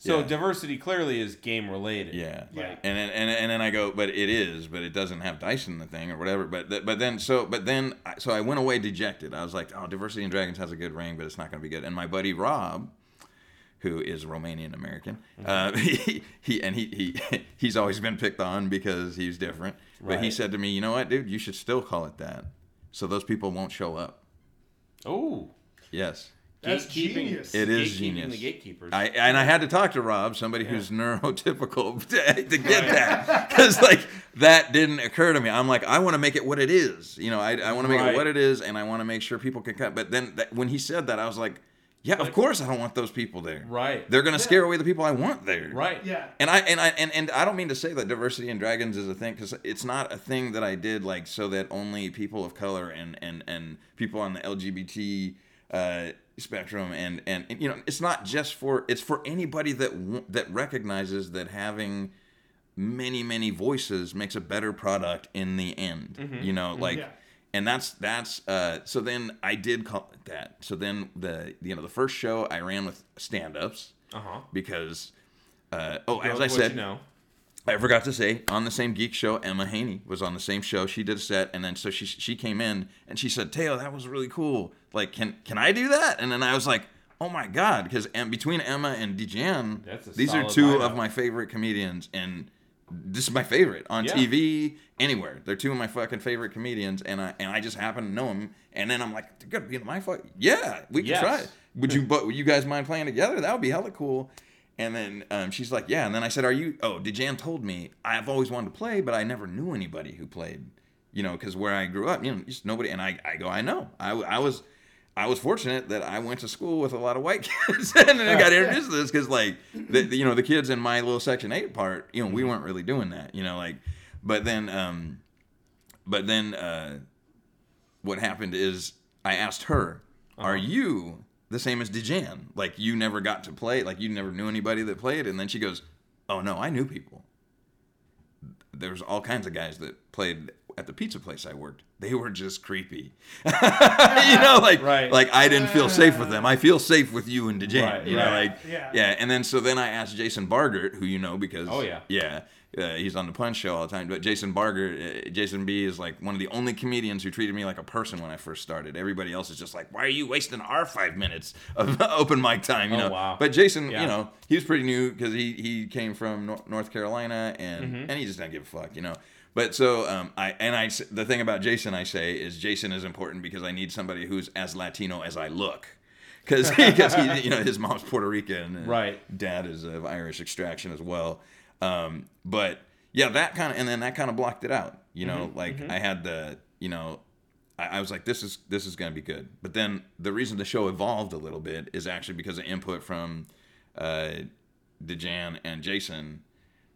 So Yeah. diversity clearly is game related. yeah, Yeah. And then and, and then I go, but it is, but it doesn't have dice in the thing or whatever. But th- but then so but then so I went away dejected. I was like, oh, diversity in dragons has a good ring, but it's not going to be good. And my buddy Rob. Who is Romanian American? Uh, he, he and he, he he's always been picked on because he's different. But he said to me, "You know what, dude? You should still call it that, so those people won't show up." Oh, Yes. That's gatekeeping- genius. It is genius. The gatekeepers. I and I had to talk to Rob, somebody who's neurotypical, to, to get that because like that didn't occur to me. I'm like, I want to make it what it is, you know. I, I want to make Right. it what it is, and I want to make sure people can cut. But then that, when he said that, I was like, yeah, of course I don't want those people there. Right. They're gonna scare away the people I want there. right. yeah. And I and I and, and I don't mean to say that diversity in dragons is a thing because it's not a thing that I did like so that only people of color and and and people on the LGBT uh, spectrum and, and and you know it's not just for it's for anybody that w- that recognizes that having many many voices makes a better product in the end. You know, like. Yeah. And that's that's uh, so. Then I did call it that. So then the you know the first show I ran with stand-ups Uh huh. because uh, oh as I said you know. I forgot to say on the same geek show, Emma Haney was on the same show. She did a set, and then so she she came in and she said, "Teo, that was really cool. Like, can can I do that?" And then I was like, oh my god, because and between Emma and Dejan, these are two lineup. of my favorite comedians, and this is my favorite on Yeah. TV anywhere. They're two of my fucking favorite comedians, and I and I just happen to know them, and then I'm like, they're gonna be in my fuck. Yeah, we can Yes. try it. Would you? But would you guys mind playing together? That would be hella cool. And then um, she's like, yeah. And then I said, are you? Oh, Dejan told me I've always wanted to play, but I never knew anybody who played. You know, because where I grew up, you know, just nobody. And I, I go, I know. I, I was, I was fortunate that I went to school with a lot of white kids, and then I got introduced to this because, like, the, the- you know, the kids in my little Section Eight part, you know, we weren't really doing that. You know, like, but then, um, but then, uh, what happened is I asked her, "Are you the same as Dejan? Like you never got to play? Like you never knew anybody that played?" And then she goes, "Oh no, I knew people. There was all kinds of guys that played at the pizza place I worked. They were just creepy, you know, like Right. like I didn't feel safe with them. I feel safe with you and Dejan, Right, you know, right. like Yeah. yeah. And then so then I asked Jason Bargert, who you know because Oh, yeah. yeah, uh, he's on the Punch Show all the time. But Jason Barger, uh, Jason B is like one of the only comedians who treated me like a person when I first started. Everybody else is just like, why are you wasting our five minutes of open mic time? You Oh, know. wow. But Jason, Yeah. you know, he was pretty new because he he came from North Carolina and Mm-hmm. and he just didn't give a fuck, you know. But so um, I and I the thing about Jason I say is Jason is important because I need somebody who's as Latino as I look. Because you know his mom's Puerto Rican and Right. dad is of Irish extraction as well. Um, but yeah, that kind of and then that kind of blocked it out. You know, like I had the you know, I, I was like, this is this is gonna be good. But then the reason the show evolved a little bit is actually because of input from uh, Dejan and Jason.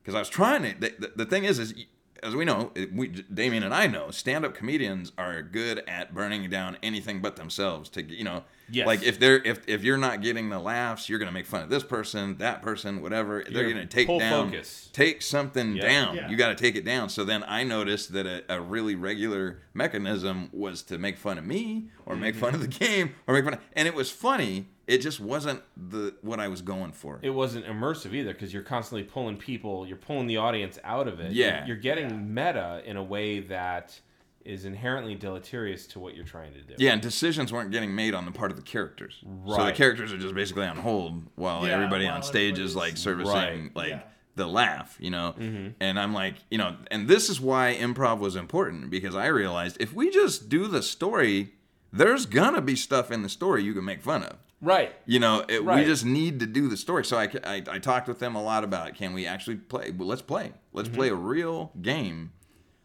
Because I was trying to. The, the, the thing is, is as we know, it- we Damien and I know, stand-up comedians are good at burning down anything but themselves. To you know, Yes. like if they're if if you're not getting the laughs, you're gonna make fun of this person, that person, whatever. they're You're gonna take down, focus. take something Yeah. down. Yeah. You got to take it down. So then I noticed that a, a really regular mechanism was to make fun of me or make mm-hmm. fun of the game or make fun of, and it was funny. It just wasn't the what I was going for. it wasn't immersive either because you're constantly pulling people, you're pulling the audience out of it. Yeah. You're, you're getting meta in a way that is inherently deleterious to what you're trying to do. Yeah, and decisions weren't getting made on the part of the characters. Right. So the characters are just basically on hold while Yeah, everybody while on stage is like servicing Right. like Yeah. the laugh, you know. Mm-hmm. And I'm like, you know, and this is why improv was important because I realized if we just do the story, there's gonna be stuff in the story you can make fun of. Right. You know, it, we just need to do the story. So I, I, I talked with them a lot about can we actually play? Well, let's play. Let's Mm-hmm. play a real game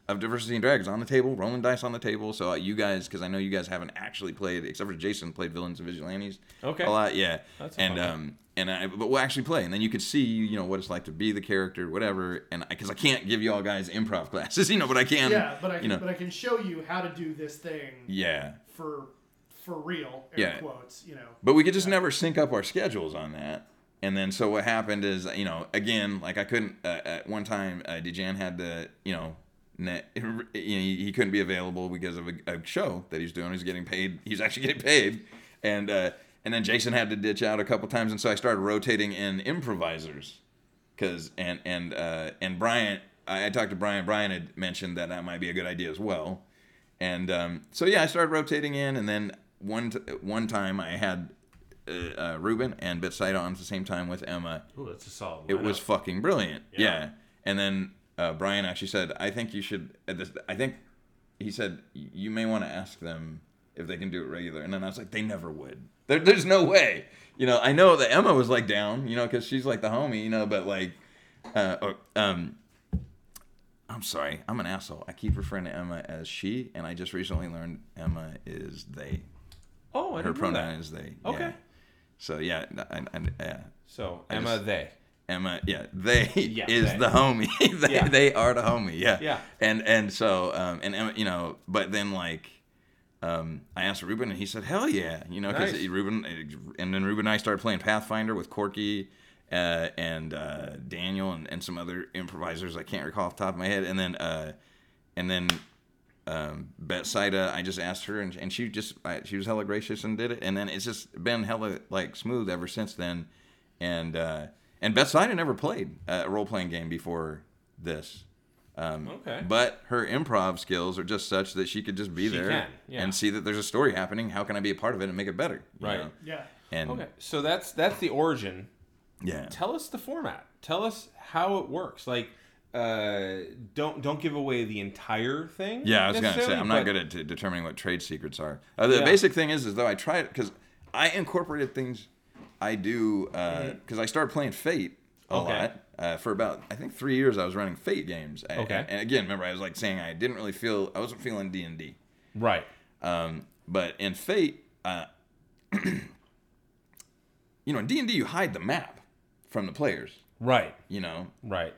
of diversity and dragons on the table, rolling dice on the table. So uh, you guys, because I know you guys haven't actually played, except for Jason, played villains and vigilantes. Okay. A lot, yeah. That's and um and I, but we'll actually play, and then you could see you know what it's like to be the character, whatever. And because I can't give you all guys improv classes, you know, but I can. Yeah, but I you can, know, but I can show you how to do this thing yeah. for for real. Air Yeah. quotes. You know. But we could just never sync up our schedules on that. And then so what happened is, you know, again, like I couldn't uh, at one time, uh, Dejan had to, you know, net, you know, he, he couldn't be available because of a, a show that he's doing. He's getting paid. He's actually getting paid, and uh, and then Jason had to ditch out a couple times, and so I started rotating in improvisers, because and and uh, and Brian, I, I talked to Brian. Brian had mentioned that that might be a good idea as well, and um, so yeah, I started rotating in, and then one t- one time I had uh, uh, Ruben and Betsaida on at the same time with Emma. Ooh, that's a solid. It was fucking brilliant. Yeah. Yeah. And then uh, Brian actually said, "I think you should." At this, I think he said you may want to ask them if they can do it regular. And then I was like, "They never would. There, there's no way." You know, I know that Emma was like down, you know, because she's like the homie, you know, but like, uh, or, um, I'm sorry, I'm an asshole. I keep referring to Emma as she, and I just recently learned Emma is they. Oh, I Her pronoun is they. Okay. Yeah. So yeah, I, I, yeah. So I Emma, just- they. Emma, yeah, they Yeah, is they. the homie. they, Yeah. they are the homie. Yeah. Yeah. And and so um and Emma, you know, but then like um I asked Ruben and he said hell yeah, you know, because Nice. Ruben and then Ruben and I started playing Pathfinder with Corky. Uh, and uh, Daniel and, and some other improvisers I can't recall off the top of my head, and then uh, and then um, Betsaida, I just asked her, and, and she just I, she was hella gracious and did it, and then it's just been hella like smooth ever since then, and uh, and Betsaida never played a role playing game before this, Um, Okay. But her improv skills are just such that she could just be She there can, yeah. and see that there's a story happening. How can I be a part of it and make it better? Right. know? Yeah. And Okay, so that's that's the origin. yeah. Tell us the format. Tell us how it works. Like, uh, don't don't give away the entire thing. Yeah, I was gonna say I'm not good at t- determining what trade secrets are. Uh, the Yeah. basic thing is, is though I tried because I incorporated things I do because I started playing Fate a Mm-hmm. Okay. lot uh, for about I think three years. I was running Fate games. I- Okay. and again, remember I was like saying I didn't really feel I wasn't feeling D and D. Right. Um, but in Fate, uh, you know, in D and D you hide the map from the players. Right. You know, Right.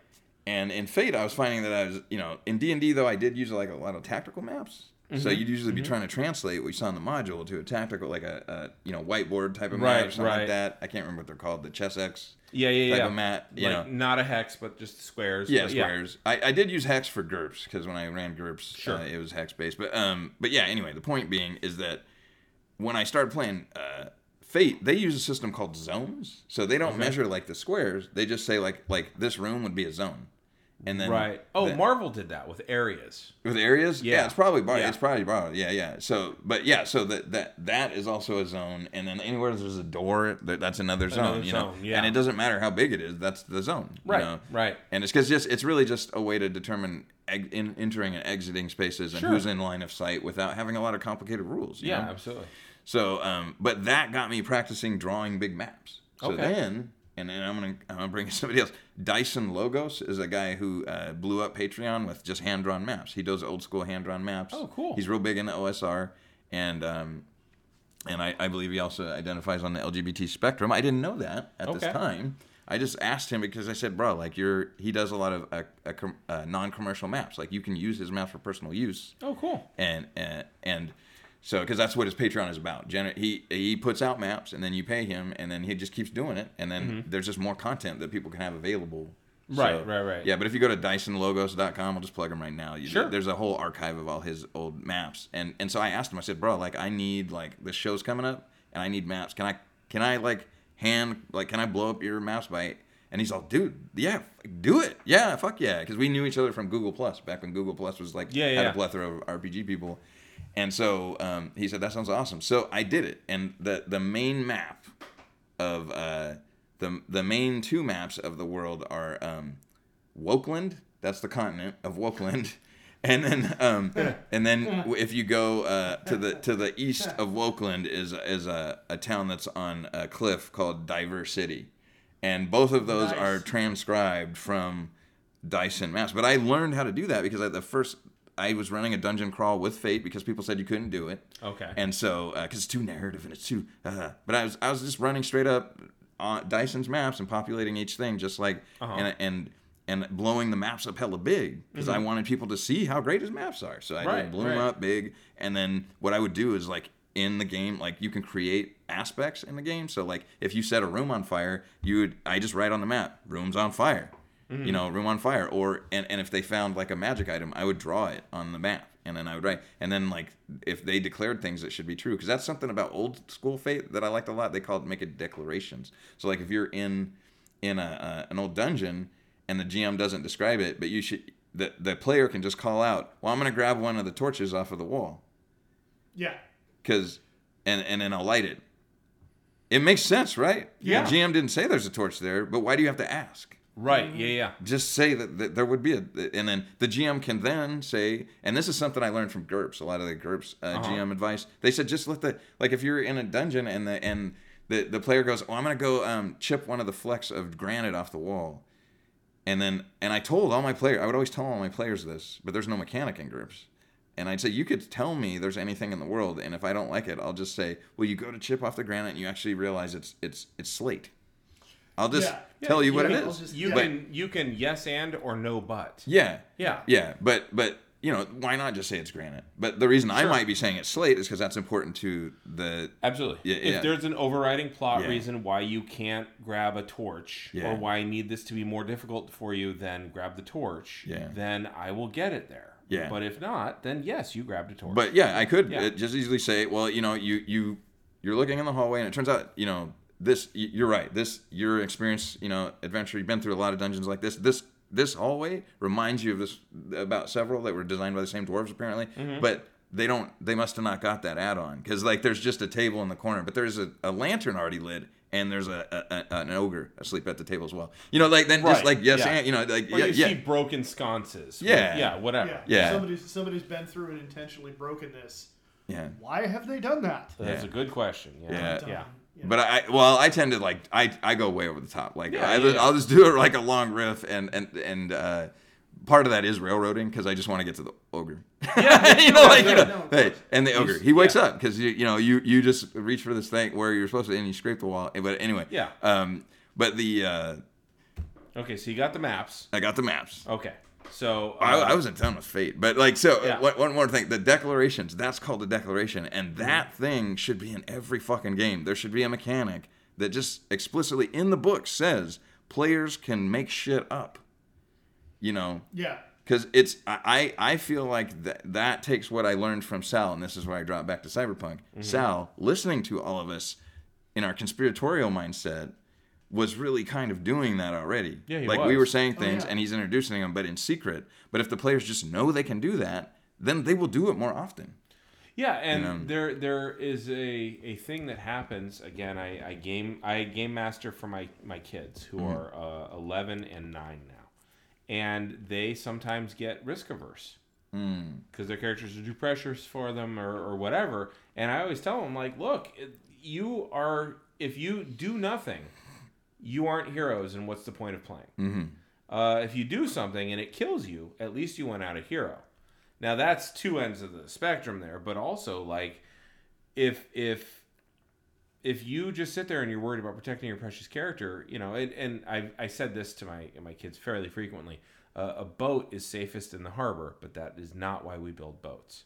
And in Fate, I was finding that I was, you know, in D and D though, I did use like a lot of tactical maps. Mm-hmm. So you'd usually be trying to translate what you saw in the module to a tactical, like a, a you know whiteboard type of map or something right. like that. I can't remember what they're called, the Chessex Yeah. Yeah. type Yeah. of map. You like know, not a hex, but just squares. yeah, squares. I, I did use hex for GURPS because when I ran GURPS, Sure. uh, it was hex based. But um, but yeah. Anyway, the point being is that when I started playing uh, Fate, they use a system called zones. So they don't measure like the squares. They just say like like this room would be a zone, and then Right. Oh, the- Marvel did that with areas. with areas. Yeah, Yeah. it's probably bar- Yeah. it's probably borrowed. Yeah, yeah. So, but yeah, so that that that is also a zone, and then anywhere there's a door, that, that's another zone. Another you know, zone, yeah. and it doesn't matter how big it is. That's the zone. you Right. know? Right. And it's because just it's really just a way to determine eg- in, entering and exiting spaces and Sure. who's in line of sight without having a lot of complicated rules. you Yeah. know? Absolutely. So, um, but that got me practicing drawing big maps. So Okay. then, and then I'm gonna I'm gonna bring in somebody else. Dyson Logos is a guy who uh, blew up Patreon with just hand drawn maps. He does old school hand drawn maps. Oh, cool. He's real big into OSR, and um, and I, I believe he also identifies on the LGBT spectrum. I didn't know that at Okay. this time. I just asked him because I said, bro, like you're he does a lot of uh, uh, com- uh, non-commercial maps. Like you can use his maps for personal use Oh, cool. and and, and so because that's what his Patreon is about. Gener- he he puts out maps and then you pay him and then he just keeps doing it and then there's just more content that people can have available. Mm-hmm. Right, right, right. Yeah, but if you go to DysonLogos.com, I'll just plug him right now. You, Sure. There's a whole archive of all his old maps, and and so I asked him. I said, bro, like I need like this show's coming up, and I need maps. Can I can I like hand like can I blow up your maps by? And he's all, dude, yeah, do it, yeah, fuck yeah, because we knew each other from Google Plus back when Google Plus was like Yeah, had yeah. a plethora of RPG people, and so um, he said that sounds awesome. So I did it, and the the main map of uh, the the main two maps of the world are um, Wokeland, that's the continent of Wokeland, and then um, and then if you go uh, to the to the east of Wokeland is is a, a town that's on a cliff called Diver City, and both of those Nice. are transcribed from Dyson maps. But I learned how to do that because at the first I was running a dungeon crawl with Fate because people said you couldn't do it. Okay. And so, because it's too narrative and it's too, uh, but I was I was just running straight up on Dyson's maps and populating each thing just like Uh-huh. and and and blowing the maps up hella big because I wanted people to see how great his maps are. So I Mm-hmm. Right, blew them up big, and then what I would do is like in the game, like you can create aspects in the game. So like if you set a room on fire, you would I just write on the map, rooms on fire. Mm-hmm. You know, room on fire, or and, and if they found like a magic item, I would draw it on the map, and then I would write, and then like if they declared things that should be true, because that's something about old school fate that I liked a lot. They called make it declarations. So like if you're in in a, a an old dungeon and the GM doesn't describe it, but you should the the player can just call out, well, I'm gonna grab one of the torches off of the wall, Yeah. because and and then I'll light it. It makes sense, right? Yeah. The GM didn't say there's a torch there, but why do you have to ask? Right. Yeah. Yeah. just say that, that there would be a and then the gm can then say and this is something i learned from GURPS a lot of the GURPS uh, Uh-huh. gm advice they said just let the like if you're in a dungeon and the and the, the player goes oh, i'm gonna go um, chip one of the flecks of granite off the wall and then and i told all my players i would always tell all my players this but there's no mechanic in GURPS and I'd say, you could tell me there's anything in the world, and if I don't like it, I'll just say, well, you go to chip off the granite, and you actually realize it's it's it's slate. I'll just Yeah. tell you what Yeah, it I'll is. just- You Yeah. can you can yes and or no but. Yeah. Yeah. Yeah, but but you know, why not just say it's granite? But the reason I might be saying it's slate is because that's important to the Absolutely. Yeah, if yeah. there's an overriding plot Yeah. reason why you can't grab a torch Yeah. or why I need this to be more difficult for you than grab the torch, Yeah. then I will get it there. Yeah. But if not, then yes, you grabbed a torch. But yeah, I could Yeah. uh, just easily say, well, you know, you you you're looking in the hallway, and it turns out, you know, this you're right. This your experience, you know, adventure. You've been through a lot of dungeons like this. This this hallway reminds you of this about several that were designed by the same dwarves apparently, mm-hmm. but they don't. They must have not got that add-on because like there's just a table in the corner, but there's a, a lantern already lit. And there's a, a, a an ogre asleep at the table as well. You know, like then just like yes, yeah. and you know, like Or yeah, you yeah. see broken sconces. Yeah. yeah, whatever. Yeah. Yeah. Somebody's somebody's been through and intentionally broken this. yeah. Why have they done that? That's Yeah. a good question. Yeah, Yeah. yeah. But I well, I tend to like I I go way over the top. Like Yeah, I, yeah, yeah. I'll just do it like a long riff, and and and uh, part of that is railroading because I just want to get to the ogre. Yeah, you know, like you no, know, hey, and the ogre, he wakes up because you you know you you just reach for this thing where you're supposed to, and you scrape the wall. But anyway, Yeah. Um, but the uh, Okay, so you got the maps. I got the maps. Okay, so uh, I, I wasn't done with fate, but like so. Yeah. One, one more thing: the declarations. That's called a declaration, and that thing should be in every fucking game. There should be a mechanic that just explicitly in the book says players can make shit up. You know, yeah. because it's I I I feel like that that takes what I learned from Sal, and this is where I drop back to cyberpunk. Mm-hmm. Sal, listening to all of us in our conspiratorial mindset, was really kind of doing that already. Yeah, he like we were saying Oh, things, yeah. and he's introducing them, but in secret. But if the players just know they can do that, then they will do it more often. Yeah, and know? there there is a, a thing that happens. Again, I, I game I game master for my my kids who are uh, eleven and nine now, and they sometimes get risk averse because their characters are too precious for them or, or whatever. And I always tell them like, look, you are if you do nothing, you aren't heroes, and what's the point of playing? Mm-hmm. Uh, if you do something and it kills you, at least you went out a hero. Now that's two ends of the spectrum there, but also like if if if you just sit there and you're worried about protecting your precious character, you know, and, and I I said this to my my kids fairly frequently. Uh, a boat is safest in the harbor, but that is not why we build boats.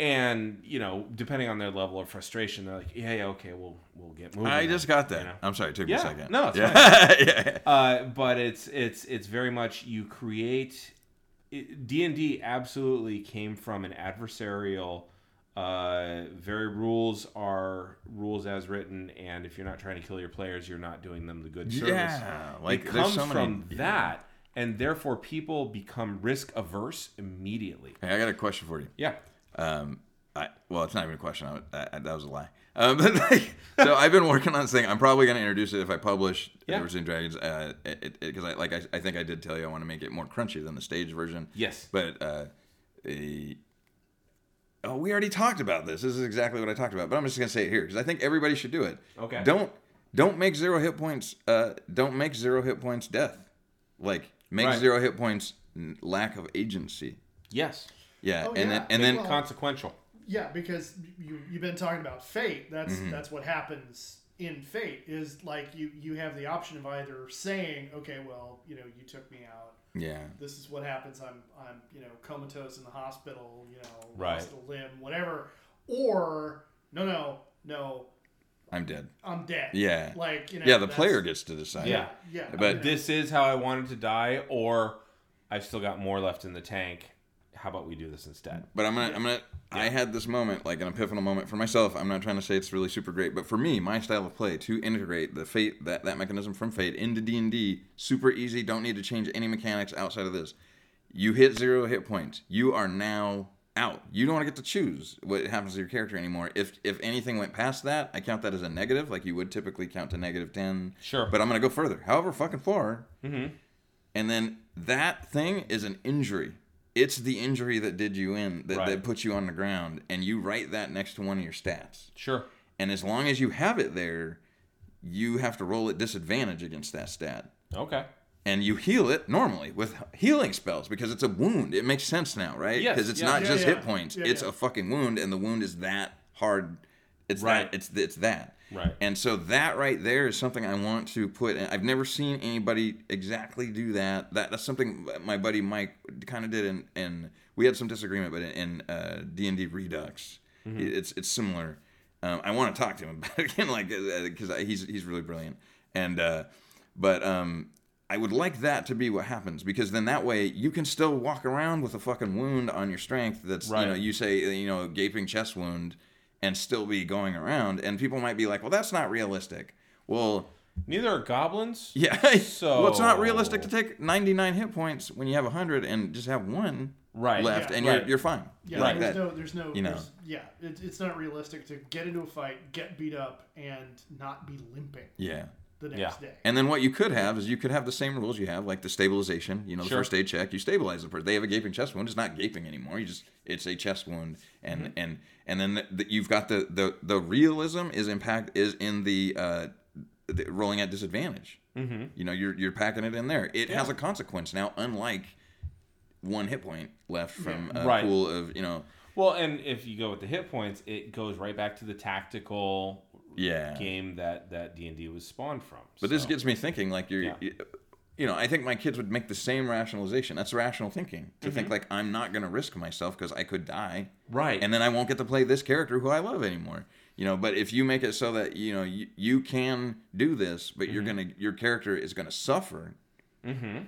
And you know, depending on their level of frustration, they're like, "Yeah, yeah, okay, we'll we'll get moving." I just got that. you know? I'm sorry, it took me a second. no, it's yeah. yeah. uh, but it's it's it's very much you create D and D absolutely came from an adversarial. Uh, very rules are rules as written, and if you're not trying to kill your players, you're not doing them the good service. Yeah, like, it comes so many- from yeah. that, and therefore people become risk averse immediately. Hey, I got a question for you. Yeah, Um, I well, it's not even a question. I, I, that was a lie. Um, but like, so I've been working on this thing. I'm probably going to introduce it if I publish Yeah. And Dragons. Uh, because I like I, I think I did tell you I want to make it more crunchy than the stage version. Yes. But uh, a, oh, we already talked about this. This is exactly what I talked about. But I'm just going to say it here because I think everybody should do it. Okay. Don't don't make zero hit points. Uh, don't make zero hit points death. Like make Right. zero hit points lack of agency. yes, Yeah, Oh, and yeah. then and then Well, consequential. Yeah, because you you've been talking about fate. That's Mm-hmm. that's what happens in fate. Is like you you have the option of either saying, okay, well, you know, you took me out. yeah. This is what happens. I'm I'm you know comatose in the hospital. You know, Right. lost a limb, whatever. Or no, no, no, I'm dead. I'm dead. Yeah. Like you know. Yeah, the player gets to decide. Yeah. Yeah, But you know. This is how I wanted to die, or I've still got more left in the tank. How about we do this instead? But I'm gonna, I'm gonna. I had this moment, like an epiphanal moment for myself. I'm not trying to say it's really super great, but for me, my style of play to integrate the fate that that mechanism from fate into D and D, super easy. Don't need to change any mechanics outside of this. You hit zero hit points. You are now out. You don't want to get to choose what happens to your character anymore. If if anything went past that, I count that as a negative, like you would typically count to negative ten. Sure. But I'm gonna go further. However, fucking far. Mm-hmm. And then that thing is an injury. It's the injury that did you in, that, Right. that put you on the ground, and you write that next to one of your stats. Sure. And as long as you have it there, you have to roll at disadvantage against that stat. Okay. And you heal it normally with healing spells because it's a wound. It makes sense now, right? Yes, Because it's yeah. not Yeah, just yeah. hit points; Yeah, it's yeah. a fucking wound, and the wound is that hard. It's Right. that. It's it's that. Right. And so that right there is something I want to put. In. I've never seen anybody exactly do that. That that's something my buddy Mike kind of did, and and we had some disagreement, but in uh, D and D Redux, Mm-hmm. it's it's similar. Um, I want to talk to him about it again, like because he's he's really brilliant, and uh, but um, I would like that to be what happens because then that way you can still walk around with a fucking wound on your strength. That's Right. you know you say you know gaping chest wound and still be going around, and people might be like, well, that's not realistic. Well, Neither are goblins. Yeah. So- well, it's not realistic to take 99 hit points when you have 100 and just have one Right. left, Yeah. and Right. you're you're fine. Yeah, like there's that. no, there's no, you know. there's- yeah, it, it's not realistic to get into a fight, get beat up, and not be limping Yeah. The next Yeah. day. And then what you could have is you could have the same rules you have, like the stabilization. You know, the Sure. first aid check. You stabilize the person. They have a gaping chest wound. It's not gaping anymore. You just it's a chest wound, and Mm-hmm. and and then the, the, you've got the, the the realism is impact is in the, uh, the rolling at disadvantage. Mm-hmm. You know, you're you're packing it in there. It has a consequence now, unlike one hit point left from a Right. pool of you know. Well, and if you go with the hit points, it goes right back to the tactical Yeah. game that that D and D was spawned from. But this gets me thinking, like you're, Yeah. you, you know, I think my kids would make the same rationalization. That's rational thinking to Mm-hmm. think like I'm not going to risk myself because I could die, right, and then I won't get to play this character who I love anymore. You know, but if you make it so that you know you, you can do this, but you're Mm-hmm. gonna your character is gonna suffer. Mm-hmm.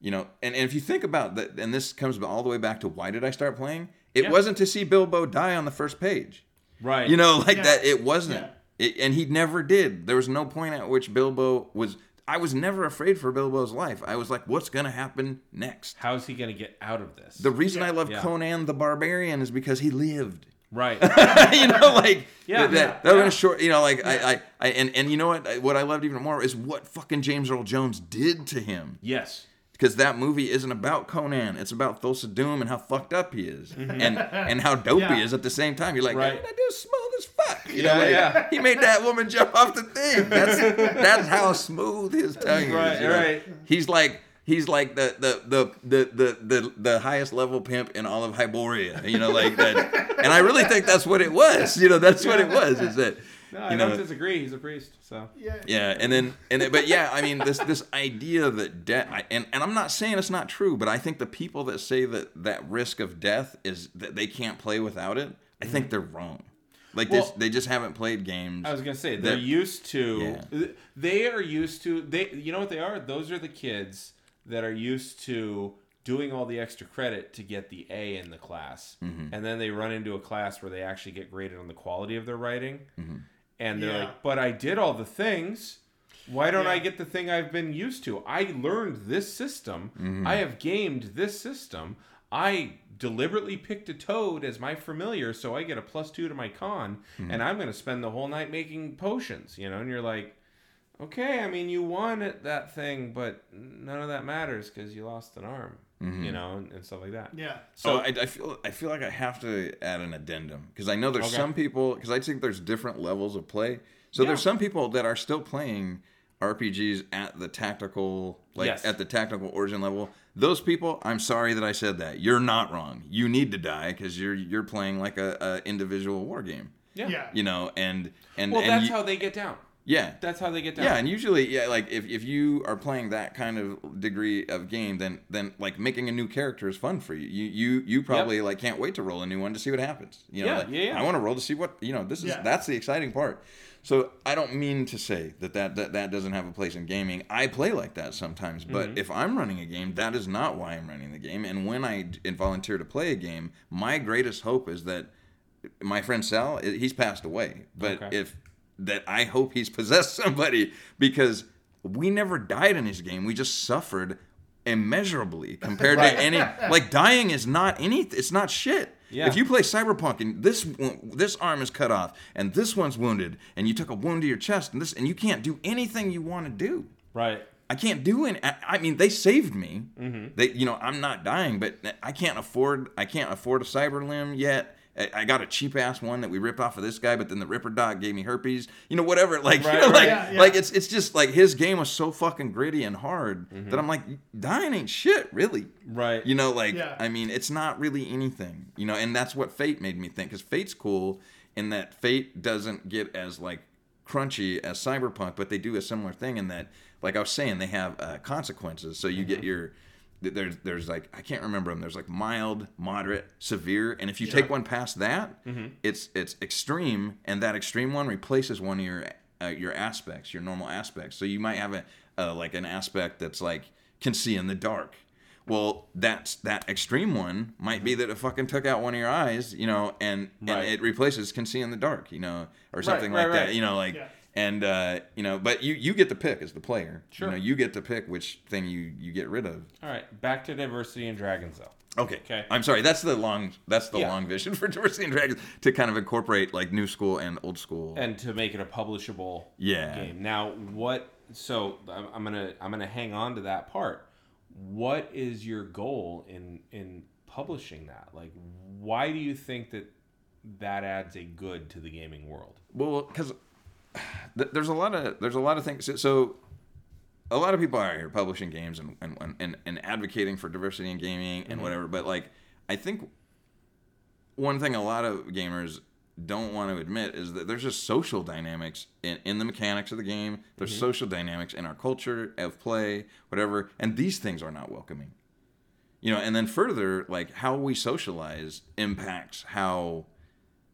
You know, and, and if you think about that, and this comes all the way back to why did I start playing? It Yeah. wasn't to see Bilbo die on the first page. right, You know, like Yeah. that. It wasn't, Yeah. It, and he never did. There was no point at which Bilbo was. I was never afraid for Bilbo's life. I was like, what's gonna happen next? how's he gonna get out of this? The reason I love Yeah. Conan the Barbarian is because he lived. right, you know, like Yeah, that. yeah, that that yeah. was short. You know, like I, I, I, and and you know what? What I loved even more is what fucking James Earl Jones did to him. yes, Because that movie isn't about Conan. It's about Thulsa Doom and how fucked up he is, mm-hmm. and and how dope he is at the same time. You're like, Right. right. that dude's smooth as fuck. You Yeah, know, like, yeah. He made that woman jump off the thing. That's that's how smooth his tongue is. Right, right. He's like. He's like the the, the the the the the highest level pimp in all of Hyboria, you know, like that. And I really think that's what it was. You know, that's what it was. Is that no, I you don't know, disagree. He's a priest, so Yeah, yeah, and then and then, but yeah, I mean this this idea that death, and and I'm not saying it's not true, but I think the people that say that that risk of death is that they can't play without it, I think mm. they're wrong. Like Well- this, they just haven't played games. I was gonna say they're that- used to. They are used to. They, you know what they are? Those are the kids that are used to doing all the extra credit to get the A in the class, Mm-hmm. and then they run into a class where they actually get graded on the quality of their writing, Mm-hmm. and they're Yeah. like, "But I did all the things." Why don't Yeah. I get the thing I've been used to? I learned this system. Mm-hmm. I have gamed this system. I deliberately picked a toad as my familiar, so I get a plus two to my con, Mm-hmm. and I'm going to spend the whole night making potions. You know, and you're like, okay, I mean, you won at that thing, but none of that matters because you lost an arm. Mm-hmm. You know, and, and stuff like that. yeah. So I, I feel I feel like I have to add an addendum because I know there's Okay. some people because I think there's different levels of play. So there's some people that are still playing RPGs at the tactical like Yes. at the tactical origin level. Those people, I'm sorry that I said that. You're not wrong. You need to die because you're you're playing like a, a individual war game. Yeah. Yeah. You know, and and Well, and that's you- how they get down. Yeah. That's how they get down. Yeah, and usually, yeah, like if, if you are playing that kind of degree of game, then then like making a new character is fun for you. You you you probably like can't wait to roll a new one to see what happens. You know, Yeah, like, yeah, yeah. I want to roll to see what you know. This is Yeah. that's the exciting part. So I don't mean to say that that, that that doesn't have a place in gaming. I play like that sometimes, but Mm-hmm. if I'm running a game, that is not why I'm running the game. And when I volunteer to play a game, my greatest hope is that my friend Sal, he's passed away, but Okay. if that I hope he's possessed somebody because we never died in his game. We just suffered immeasurably compared Right. to any like dying is not any it's not shit. Yeah. If you play Cyberpunk and this this arm is cut off and this one's wounded and you took a wound to your chest and this and you can't do anything you want to do. Right. I can't do any. I I mean, they saved me. Mm-hmm. They, you know, I'm not dying, but I can't afford. I can't afford a cyber limb yet. I got a cheap ass one that we ripped off of this guy, but then the Ripperdoc gave me herpes. You know, whatever. Like, Right, you know, right. like, Yeah, yeah. like it's it's just like his game was so fucking gritty and hard Mm-hmm. that I'm like, dying ain't shit, really. Right. You know, like Yeah. I mean, it's not really anything. You know, and that's what Fate made me think. Because Fate's cool in that Fate doesn't get as like crunchy as Cyberpunk, but they do a similar thing in that, like I was saying, they have uh, consequences. So you Mm-hmm. get your there's there's like I can't remember them. There's like mild, moderate, severe, and if you take one past that, Mm-hmm. it's it's extreme, and that extreme one replaces one of your uh, your aspects, your normal aspects. So you might have a uh, like an aspect that's like can see in the dark. Well, that's that extreme one might be that it fucking took out one of your eyes, you know, and, Right. and it replaces can see in the dark, you know, or something right, like right. that, you know, like Yeah. And uh, you know, but you you get to pick as the player. Sure. You know, you get to pick which thing you you get rid of. All right, back to diversity and dragons though. Okay. Okay. I'm sorry. That's the long. That's the Yeah. long vision for diversity and dragons to kind of incorporate like new school and old school. and to make it a publishable Yeah. game. Now, what? So I'm, I'm gonna I'm gonna hang on to that part. What is your goal in in publishing that? Like, why do you think that that adds a good to the gaming world? Well, because th- there's a lot of there's a lot of things. So, so a lot of people are here publishing games and and, and, and advocating for diversity in gaming and mm-hmm. whatever. But like, I think one thing a lot of gamers don't want to admit is that there's just social dynamics in, in the mechanics of the game. There's mm-hmm. social dynamics in our culture of play, whatever, and these things are not welcoming. You know, and then further, like how we socialize impacts how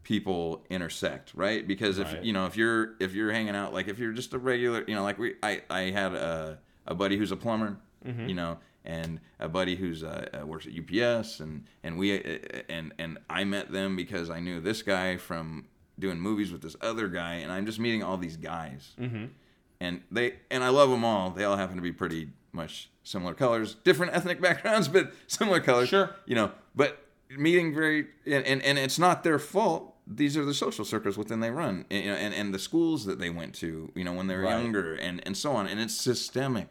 people intersect, right? Because if Right. you know if you're if you're hanging out like if you're just a regular, you know, like we I I had a a buddy who's a plumber, you know, and a buddy who's uh, uh, works at UPS, and and we uh, and and I met them because I knew this guy from doing movies with this other guy, and I'm just meeting all these guys, mm-hmm. and they and I love them all. They all happen to be pretty much similar colors, different ethnic backgrounds, but similar colors. Sure. you know, but meeting very and, and, and it's not their fault these are the social circles within they run and, you know, and, and the schools that they went to you know when they were Right. younger and, and so on and it's systemic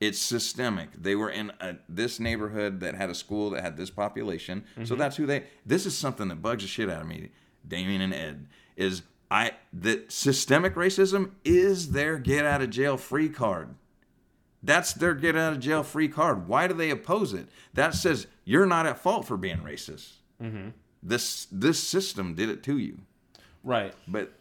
it's systemic they were in a, this neighborhood that had a school that had this population so mm-hmm. that's who they this is something that bugs the shit out of me damien and ed is i that systemic racism is their get out of jail free card that's their get out of jail free card. Why do they oppose it? That says you're not at fault for being racist. Mm-hmm. This this system did it to you, Right. but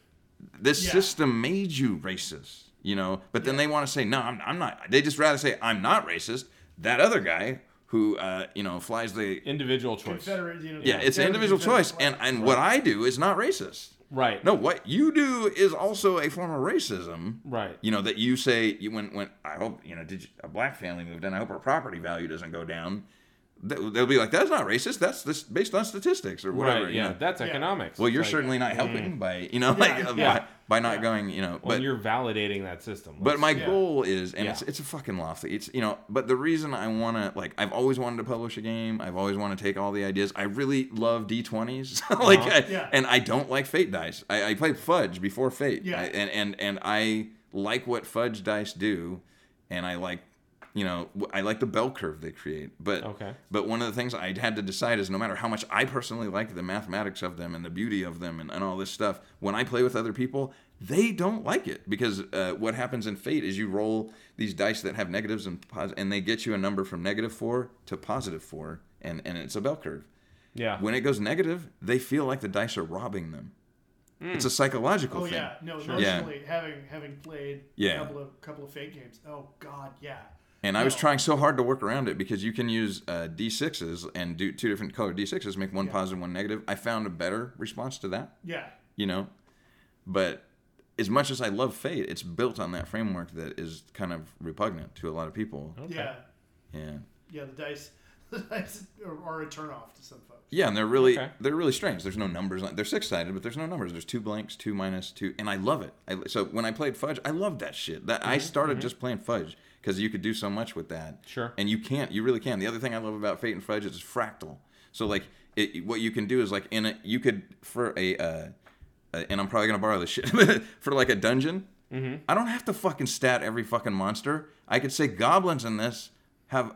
this Yeah. system made you racist. You know, but then they want to say no, I'm, I'm not. They just rather say I'm not racist. That other guy who uh, you know flies the Individual choice. Confederate, you know, yeah, it's an individual choice, and and what I do is not racist. Right. No, what you do is also a form of racism. Right. You know that you say you when when I hope you know did you, a black family moved in. I hope our property value doesn't go down. They- They'll be like, that's not racist. That's this based on statistics or whatever. Right. you Yeah. know. That's Yeah. economics. Well, you're Like, certainly not helping by you know like uh, Yeah. by, by not going you know. When But you're validating that system. but my Yeah. goal is, and Yeah. it's it's a fucking lofty. It's you know, but the reason I want to like, I've always wanted to publish a game. I've always wanted to take all the ideas. I really love D20s, like, Uh-huh. I- Yeah. and I don't like Fate dice. I, I played Fudge before Fate, Yeah. I- and and and I like what Fudge dice do, and I like. You know, I like the bell curve they create, but Okay. but one of the things I had to decide is no matter how much I personally like the mathematics of them and the beauty of them and, and all this stuff, when I play with other people, they don't like it because uh, what happens in Fate is you roll these dice that have negatives and pos- and they get you a number from negative four to positive four, and, and it's a bell curve. yeah. When it goes negative, they feel like the dice are robbing them. It's a psychological Oh thing. yeah, no, Yeah. emotionally having having played Yeah. a couple of couple of Fate games. Oh god, yeah. And I was trying so hard to work around it because you can use uh, D6s and do two different colored D6s, make one Yeah. positive, one negative. I found a better response to that. Yeah. you know but as much as i love fate it's built on that framework that is kind of repugnant to a lot of people Yeah. yeah Yeah, the dice the dice are, are a turnoff to some folks. yeah and they're really Okay. they're really strange there's no numbers on- they're six-sided but there's no numbers there's two blanks two minus two and i love it I, so when i played fudge i loved that shit that i started just playing fudge because you could do so much with that Sure. and you can't you really can the other thing i love about fate and fudge is it's fractal so like it, what you can do is like in it you could for a uh, uh, and I'm probably gonna borrow this shit for like a dungeon. I don't have to fucking stat every fucking monster. I could say goblins in this have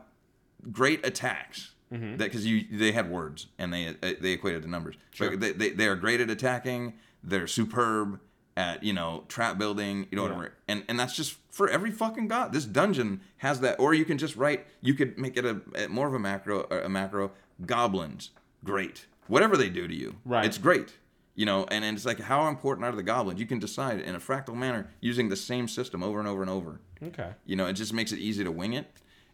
great attacks. That because you they had words and they uh, they equated to numbers. Sure. they, they they are great at attacking. They're superb at you know trap building. You know whatever. And and that's just for every fucking god. This dungeon has that. Or you can just write. You could make it a, a more of a macro a macro. Goblins, great. Whatever they do to you, Right. It's great you know and, and it's like how important are the goblins you can decide in a fractal manner using the same system over and over and over Okay. you know it just makes it easy to wing it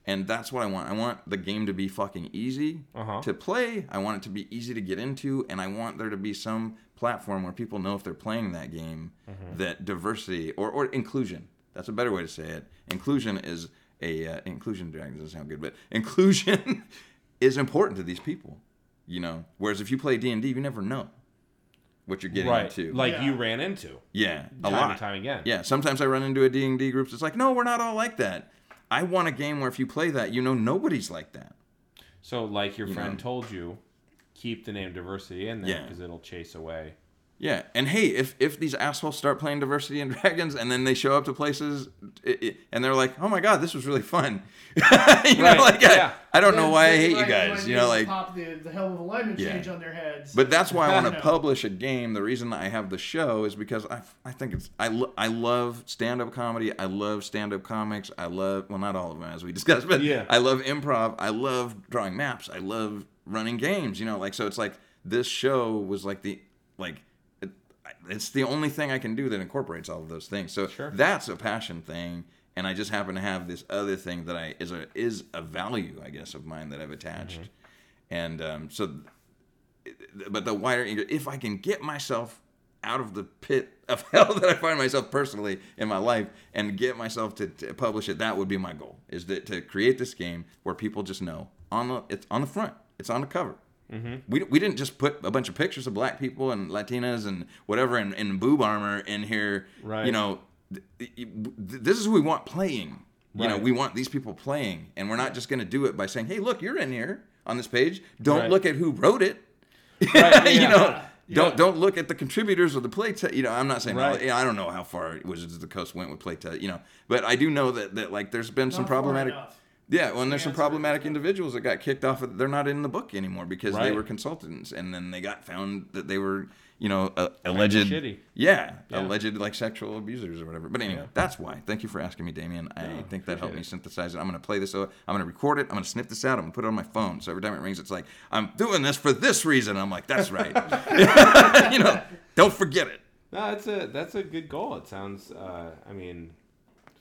and that's what i want i want the game to be fucking easy Uh-huh. to play i want it to be easy to get into and i want there to be some platform where people know if they're playing that game Mm-hmm. that diversity or, or inclusion that's a better way to say it inclusion is a uh, inclusion dragon doesn't sound good but inclusion is important to these people you know whereas if you play d&d you never know what you're getting right. into. Like Yeah. you ran into yeah, a time lot. and time again. Yeah, sometimes I run into a D&D groups. It's like, no, we're not all like that. I want a game where if you play that, you know nobody's like that. So, like your You friend know. told you, keep the name diversity in there Yeah. because it'll chase away. Yeah, and hey, if if these assholes start playing Diversity and Dragons and then they show up to places i i and they're like, "Oh my god, this was really fun," you know, like yeah. I, I don't know Then- why I then hate you guys, you know, like. pop the, the hell of alignment Yeah. change on their heads. But that's why I want to publish a game. The reason I have the show is because I, I think it's I, lo- I love stand up comedy. I love stand up comics. I love well not all of them as we discussed, but Yeah. I love improv. I love drawing maps. I love running games. You know, like so it's like this show was like the like it, it's the only thing I can do that incorporates all of those things. So Sure. that's a passion thing. And I just happen to have this other thing that I is a is a value, I guess, of mine that I've attached. And um, so but the wider if I can get myself out of the pit of hell that I find myself personally in my life and get myself to, to publish it, that would be my goal. Is that to create this game where people just know on the it's on the front, it's on the cover. Mm-hmm. We, we didn't just put a bunch of pictures of black people and Latinas and whatever in, in boob armor in here. Right. You know, th- th- this is who we want playing. You know, we want these people playing, and we're not just going to do it by saying, "Hey, look, you're in here on this page. Don't Right. look at who wrote it." Right, you yeah. know, don't don't look at the contributors or the play test. You know, I'm not saying Right. yeah, I don't know how far Wizards of the Coast went with play test. You know, but I do know that that like there's been some Not far problematic. enough. Yeah, well, and there's some problematic individuals that got kicked off. Of, they're not in the book anymore because they were consultants, and then they got found that they were, you know, uh, alleged. shitty. Yeah, Yeah. alleged like sexual abusers or whatever. But anyway, Yeah. that's why. Thank you for asking me, Damien. I think that helped appreciate me synthesize it. I'm going to play this. out. I'm going to record it. I'm going to snip this out. I'm going to put it on my phone. So every time it rings, it's like I'm doing this for this reason. I'm like, that's right. you know, don't forget it. No, that's a that's a good goal. It sounds. Uh, I mean,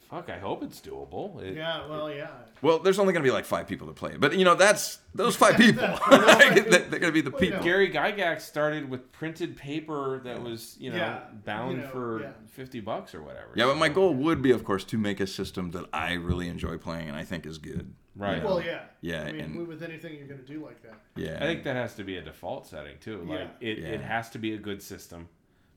fuck. I hope it's doable. It, Yeah, well, yeah. Well, there's only going to be like five people to play it, but you know, that's those five people. they're going to be the Well, you people. know. Gary Gygax started with printed paper that was, you know, Yeah, bound you know, for yeah. fifty bucks or whatever. Yeah, but my goal would be, of course, to make a system that I really enjoy playing and I think is good. Right. Well, yeah. Yeah, I mean, and- with anything you're going to do like that. Yeah. I think that has to be a default setting too. Like Yeah. it, it has to be a good system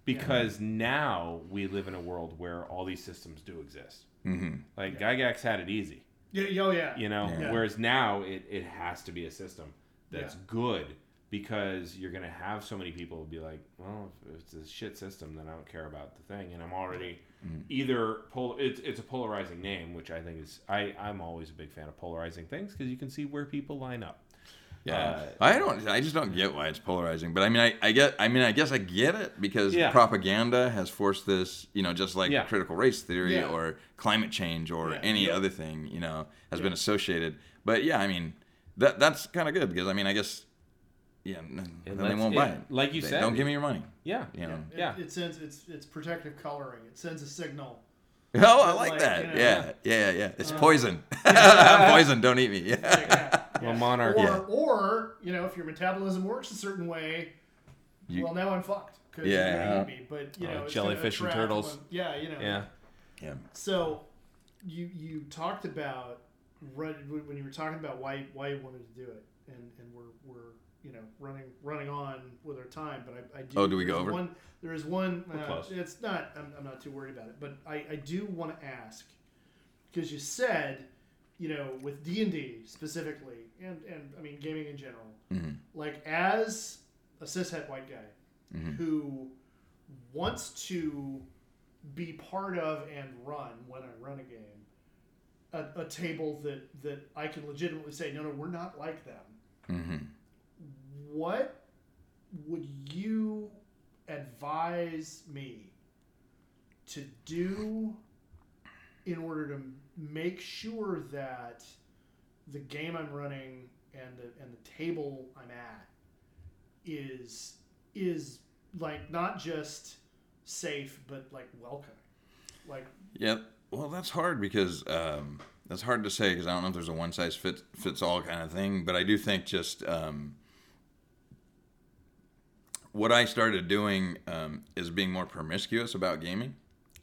because now we live in a world where all these systems do exist. Hmm Like Gygax had it easy, Yeah, oh, yeah. you know. Yeah. Whereas now it, it has to be a system that's Yeah. good because you're gonna have so many people be like, well, if it's a shit system, then I don't care about the thing, and I'm already Mm. either pol. It's it's a polarizing name, which I think is I I'm always a big fan of polarizing things because you can see where people line up. Yeah. Uh, I don't. I just don't get why it's polarizing. But I mean, I, I get. I mean, I guess I get it because Yeah. propaganda has forced this. You know, just like Yeah. critical race theory Yeah. or climate change or Yeah. any Yep. other thing. You know, has been associated. But yeah, I mean, that that's kind of good because I mean, I guess. Yeah, n- then they won't it- buy it. like you They- said, don't give me your money. Yeah, You know. It, Yeah. it sends it's it's protective coloring. It sends a signal. Oh, I like Like, that. you know, yeah, yeah, yeah. It's Uh, poison. I'm poison. Don't eat me. Yeah. Like, yeah, Well, yeah. monarchy. Or, Yeah. or you know, if your metabolism works a certain way, You- well, now I'm fucked because Yeah. you're gonna me. But you Oh, know, it's jellyfish and turtles. one- Yeah, you know. yeah. Yeah. So, you you talked about when you were talking about why why you wanted to do it, and and we're we're you know running running on with our time, but I, I do. Oh, do we go over? One, there is one. We're Uh, close. it's not. I'm, I'm not too worried about it, but I I do want to ask because you said, you know, with D and D specifically, and and I mean gaming in general, Mhm. like as a cishet white guy Mhm. who wants to be part of and run when I run a game a, a table that that I can legitimately say no no we're not like them hmm what would you advise me to do in order to make sure that the game I'm running and the and the table I'm at is is like not just safe but like welcoming like Yeah, well, that's hard because um, that's hard to say because I don't know if there's a one size fits fits all kind of thing. But I do think just um, what I started doing um, is being more promiscuous about gaming.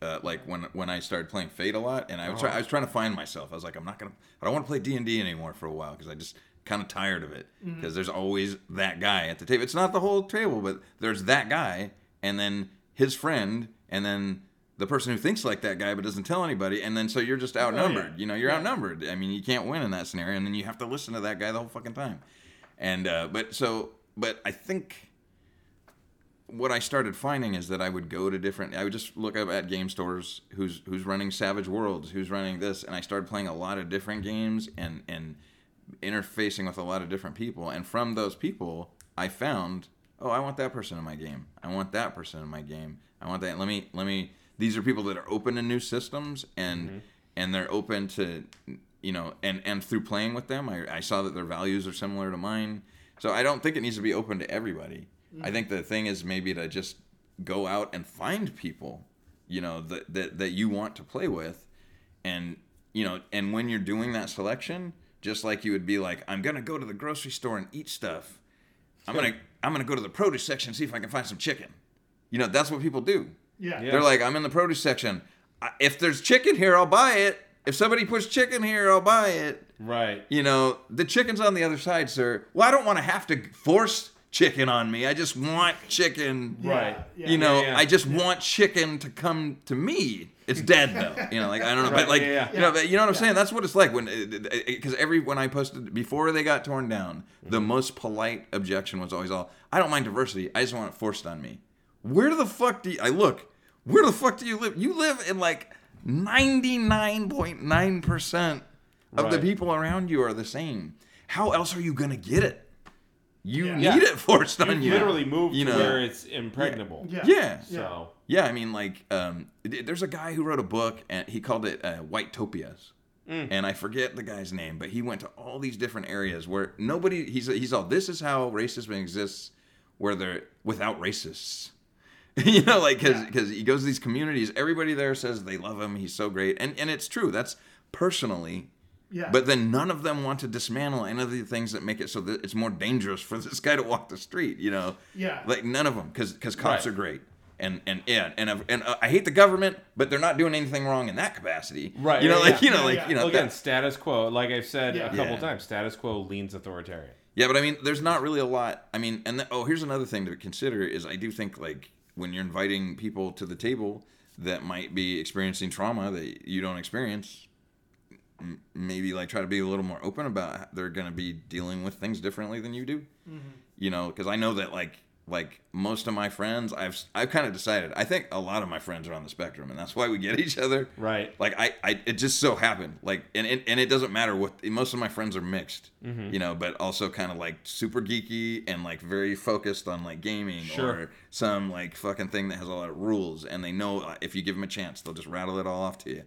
Uh, like when when I started playing Fate a lot, and I was try, I was trying to find myself. I was like, I'm not gonna, I don't want to play D and D anymore for a while because I just kind of tired of it because there's always that guy at the table. It's not the whole table, but there's that guy, and then his friend, and then the person who thinks like that guy but doesn't tell anybody, and then so you're just outnumbered. You know, you're outnumbered. I mean, you can't win in that scenario, and then you have to listen to that guy the whole fucking time. And uh, but so but I think what I started finding is that I would go to different. I would just look up at game stores who's who's running Savage Worlds, who's running this, and I started playing a lot of different games and and interfacing with a lot of different people. And from those people, I found, oh, I want that person in my game. I want that person in my game. I want that. Let me let me. These are people that are open to new systems and mm-hmm. and they're open to you know and and through playing with them, I, I saw that their values are similar to mine. So I don't think it needs to be open to everybody. I think the thing is maybe to just go out and find people, you know, that, that that you want to play with, and you know, and when you're doing that selection, just like you would be like, I'm gonna go to the grocery store and eat stuff. I'm gonna I'm gonna go to the produce section and see if I can find some chicken. You know, that's what people do. Yeah. Yeah. They're like, I'm in the produce section. If there's chicken here, I'll buy it. If somebody puts chicken here, I'll buy it. Right. You know, the chicken's on the other side, sir. Well, I don't want to have to force chicken on me. I just want chicken. Right. Yeah. You know, yeah. I just want chicken to come to me. It's dead though. You know, like I don't know, Right, but like yeah, yeah. you know, but you know what I'm saying. That's what it's like when because every when I posted before they got torn down, Mm-hmm. the most polite objection was always all, "I don't mind diversity. I just want it forced on me." Where the fuck do you, I look? Where the fuck do you live? You live in like 99.9 percent of the people around you are the same. How else are you gonna get it? You Yeah. need Yeah. it forced You on you. literally moved you to know. where it's impregnable. Yeah. Yeah. So Yeah, I mean, like, um, there's a guy who wrote a book and he called it uh, Whitopias. And I forget the guy's name, but he went to all these different areas where nobody. He's he's all. This is how racism exists, where they're without racists. you know, like because because he goes to these communities. Everybody there says they love him. He's so great, and and it's true. That's personally Yeah. but then none of them want to dismantle any of the things that make it so that it's more dangerous for this guy to walk the street. You know, Yeah. like none of them because because cops Right. are great. And and yeah, and uh, and uh, I hate the government, but they're not doing anything wrong in that capacity. Right, You know, yeah, like yeah. you know, Yeah, like yeah. you know. well, again, that- status quo. Like I've said Yeah. a couple Yeah. times, status quo leans authoritarian. Yeah, but I mean, there's not really a lot. I mean, and the, oh, here's another thing to consider is I do think like when you're inviting people to the table that might be experiencing trauma that you don't experience, m- maybe like try to be a little more open about how they're going to be dealing with things differently than you do. You know, because I know that like like most of my friends, I've I've kind of decided. I think a lot of my friends are on the spectrum, and that's why we get each other. Right. Like I, I it just so happened. Like and and, and it doesn't matter what most of my friends are mixed, Mm-hmm. you know, but also kind of like super geeky and like very focused on like gaming Sure. or some like fucking thing that has a lot of rules, and they know uh, if you give them a chance, they'll just rattle it all off to you.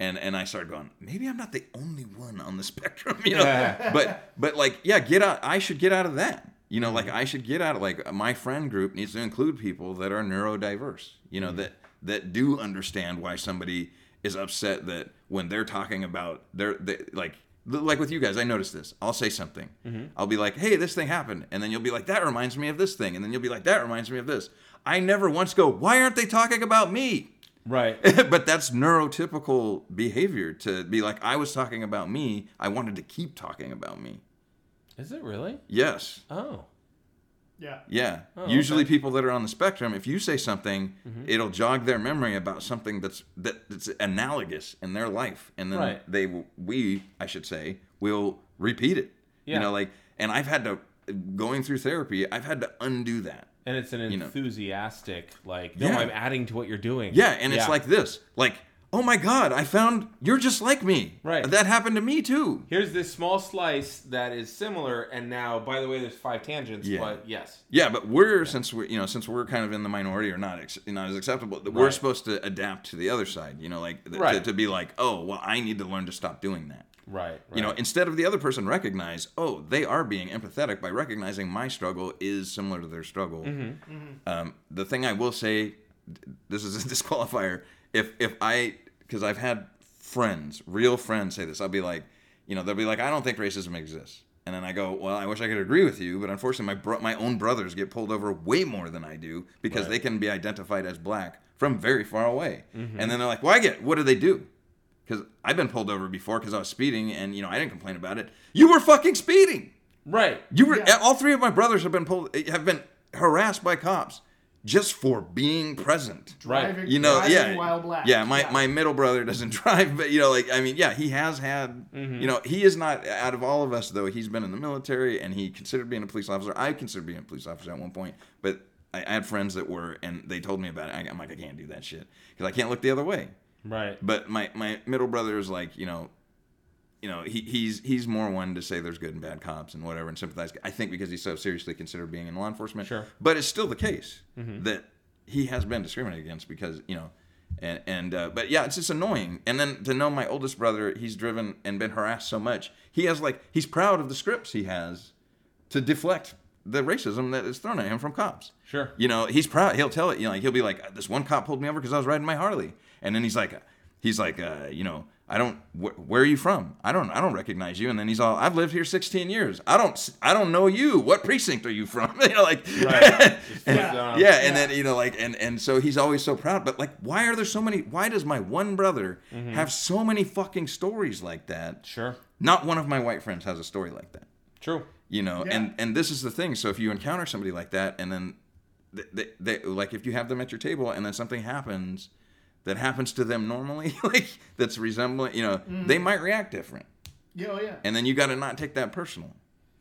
And and I started going, maybe I'm not the only one on the spectrum, you know. Yeah. but but like yeah, get out. I should get out of that. You know, Mm-hmm. like I should get out of like my friend group needs to include people that are neurodiverse. You Mm-hmm. know that that do understand why somebody is upset that when they're talking about their they, like like with you guys, I noticed this. I'll say something. Mm-hmm. I'll be like, "Hey, this thing happened," and then you'll be like, "That reminds me of this thing," and then you'll be like, "That reminds me of this." I never once go, "Why aren't they talking about me?" Right. but that's neurotypical behavior to be like, "I was talking about me. I wanted to keep talking about me." Is it really? Yes. Oh. yeah. Yeah. Oh, Usually okay. people that are on the spectrum, if you say something, Mm-hmm. it'll jog their memory about something that's that, that's analogous in their life and then Right. they we, I should say, will repeat it. Yeah. You know like and I've had to going through therapy, I've had to undo that. And it's an You know. enthusiastic, like, no, Yeah. I'm adding to what you're doing. Yeah, and it's like this. Like, "Oh my god, I found you're just like me." Right. That happened to me too. here's this small slice that is similar, and now, by the way, there's five tangents, Yeah. but yes. Yeah, but we're since we're you know since we're kind of in the minority or not ex- not as acceptable, that we're Right. supposed to adapt to the other side. You know, like th- to, Right. to be like, oh, well, I need to learn to stop doing that. Right. right. You know, instead of the other person recognize, oh, they are being empathetic by recognizing my struggle is similar to their struggle. Mm-hmm. Um, the thing I will say, this is a disqualifier. If if I because I've had friends, real friends, say this, I'll be like, you know, they'll be like, I don't think racism exists. And then I go, well, I wish I could agree with you, but unfortunately, my bro- my own brothers get pulled over way more than I do because Right. they can be identified as black from very far away. Mm-hmm. And then they're like, well, I get. What do they do? Because I've been pulled over before because I was speeding, and you know I didn't complain about it. You were fucking speeding. right. You were Yeah. all three of my brothers have been pulled have been harassed by cops. just for being present. Driving, You know, driving yeah, while black. yeah. My my middle brother doesn't drive, but you know, like I mean, yeah, he has had. Mm-hmm. You know, he is not out of all of us though. He's been in the military and he considered being a police officer. I considered being a police officer at one point, but I, I had friends that were, and they told me about it. I'm like, I can't do that shit because I can't look the other way. Right. But my my middle brother is like, you know, you know, he, he's he's more one to say there's good and bad cops and whatever and sympathize. I think because he's so seriously considered being in law enforcement. Sure. But it's still the case that he has been discriminated against because you know, and and uh, but yeah, it's just annoying. And then to know my oldest brother, he's driven and been harassed so much. He has like he's proud of the scripts he has to deflect the racism that is thrown at him from cops. Sure. You know, he's proud. He'll tell it. You know, like, he'll be like, "This one cop pulled me over because I was riding my Harley," and then he's like, "He's like, uh, you know, I don't. Wh- where are you from? I don't. I don't recognize you." And then he's all, "I've lived here 16 years. I don't. I don't know you. What precinct are you from?" you know, like, Right. and- Yeah. yeah, and then you know, like, and and so he's always so proud. But like, why are there so many? Why does my one brother have so many fucking stories like that? Sure. Not one of my white friends has a story like that True. you know Yeah. and and this is the thing so if you encounter somebody like that and then they, they, they like if you have them at your table and then something happens that happens to them normally like that's resembling you know mm-hmm. they might react different Yeah, oh, yeah. and then you got to not take that personal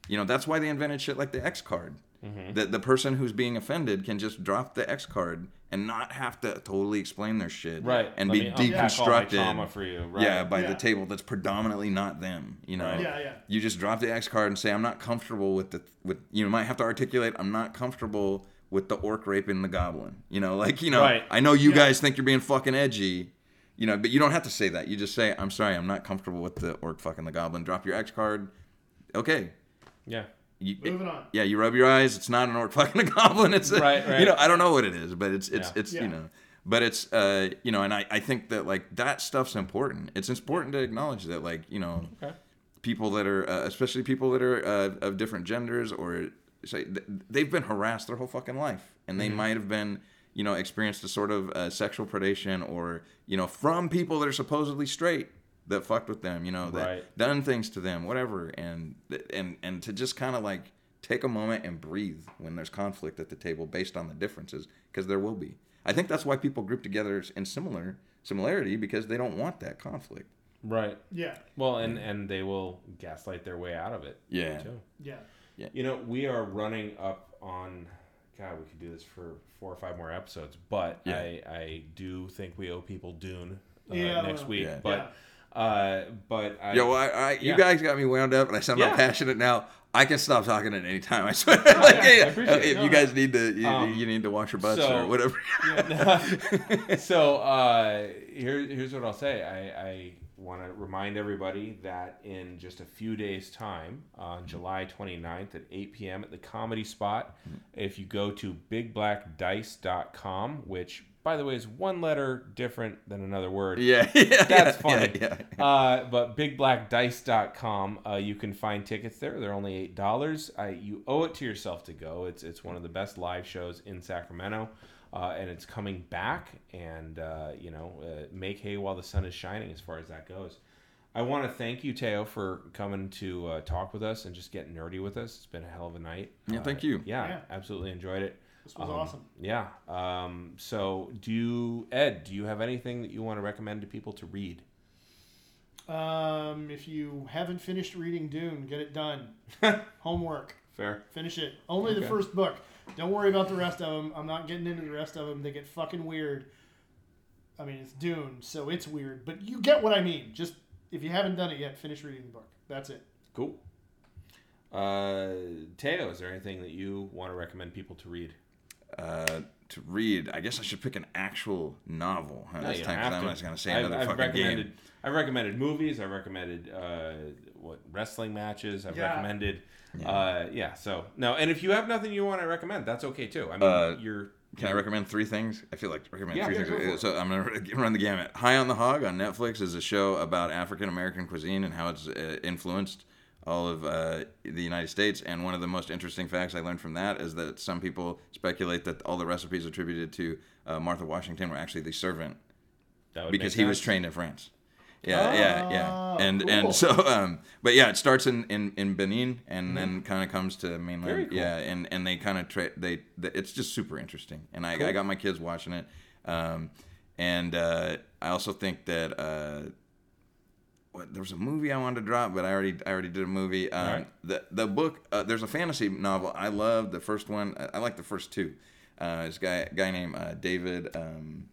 you know that's why they invented shit like the x card mm-hmm. that the person who's being offended can just drop the x card and not have to totally explain their shit Right. and Let be me unpack all my deconstructed trauma for you. Right. yeah, by Yeah. the table that's predominantly not them. You know, Right. Yeah, yeah. You just drop the X card and say, "I'm not comfortable with the with." You might have to articulate, "I'm not comfortable with the orc raping the goblin." You know, like you know, Right. I know you Yeah. guys think you're being fucking edgy. You know, but you don't have to say that. You just say, "I'm sorry, I'm not comfortable with the orc fucking the goblin." Drop your X card. Okay. Yeah. You, Moving on. yeah, you rub your eyes. It's not an orc fucking a goblin. It's a, Right, right. You know, I don't know what it is, but it's it's Yeah. it's Yeah. you know, but it's uh you know, and I I think that like that stuff's important. It's important to acknowledge that like you know, Okay. people that are uh, especially people that are uh, of different genders or say they've been harassed their whole fucking life, and Mm-hmm. they might have been you know experienced a sort of uh, sexual predation or you know from people that are supposedly straight that fucked with them, you know, that Right. done things to them, whatever, and and and to just kind of like take a moment and breathe when there's conflict at the table based on the differences, because there will be. I think that's why people group together in similar similarity because they don't want that conflict. Right. Yeah, Well, and and they will gaslight their way out of it. Yeah. Too. yeah. You know, we are running up on. God, we could do this for four or five more episodes, but Yeah. I I do think we owe people Dune uh, Yeah, next week. Yeah. But uh, but I, Yo, I, I you Yeah. guys got me wound up, and I sound Yeah. passionate now. I can stop talking at any time. I swear. like, yeah, I yeah, appreciate it. if No, you guys need to, you, Um, you need to wash your butts so- or whatever. so uh, here, here's what I'll say. I, I want to remind everybody that in just a few days' time, on July 29th at 8 p.m. at the Comedy Spot, if you go to bigblackdice.com, which, by the way, is one letter different than another word. yeah, yeah, That's funny. Yeah, yeah. Uh, but bigblackdice.com, uh, you can find tickets there. They're only eight dollars. You owe it to yourself to go. It's it's one of the best live shows in Sacramento, uh, and it's coming back. And uh, you know, uh, make hay while the sun is shining, as far as that goes. I want to thank you, Teo, for coming to uh, talk with us and just get nerdy with us. It's been a hell of a night. Yeah, Uh, thank you. Yeah, Yeah. absolutely enjoyed it. This was Um, awesome. Yeah. Um, so, do you, Ed? Do you have anything that you want to recommend to people to read? Um, if you haven't finished reading Dune, get it done. Homework. Fair. Finish it. Only the first book. Don't worry about the rest of them. I'm not getting into the rest of them. They get fucking weird. I mean, it's Dune, so it's weird. But you get what I mean. Just if you haven't done it yet, finish reading the book. That's it. Cool. Uh, Teo, is there anything that you want to recommend people to read? Uh, to read, I guess I should pick an actual novel huh, No, this time don't because I'm to. just gonna say I've- another I've fucking recommended, game. I've recommended movies. I've recommended uh, what wrestling matches. I've Yeah. recommended. Yeah. Uh, yeah. So no, and if you have nothing you want to recommend, that's okay too. I mean, Uh, you're. Can I recommend three things? I feel like recommend Yeah, three yeah, things. So I'm gonna run the gamut. High on the Hog on Netflix is a show about African American cuisine and how it's uh, influenced all of uh, the United States. And one of the most interesting facts I learned from that is that some people speculate that all the recipes attributed to uh, Martha Washington were actually the servant That would because he was trained in France. Yeah, yeah, yeah. Oh, And cool. and so um but yeah, it starts in in, in Benin and then kind of comes to mainland. Very cool. Yeah, and and they kind of tra- they, they it's just super interesting. And I, I got my kids watching it. Um and uh I also think that uh what, there was a movie I wanted to drop, but I already I already did a movie. Um, Alright. The the book uh, there's a fantasy novel I love. The first one I, I like the first two. Uh, this guy guy named uh, David um,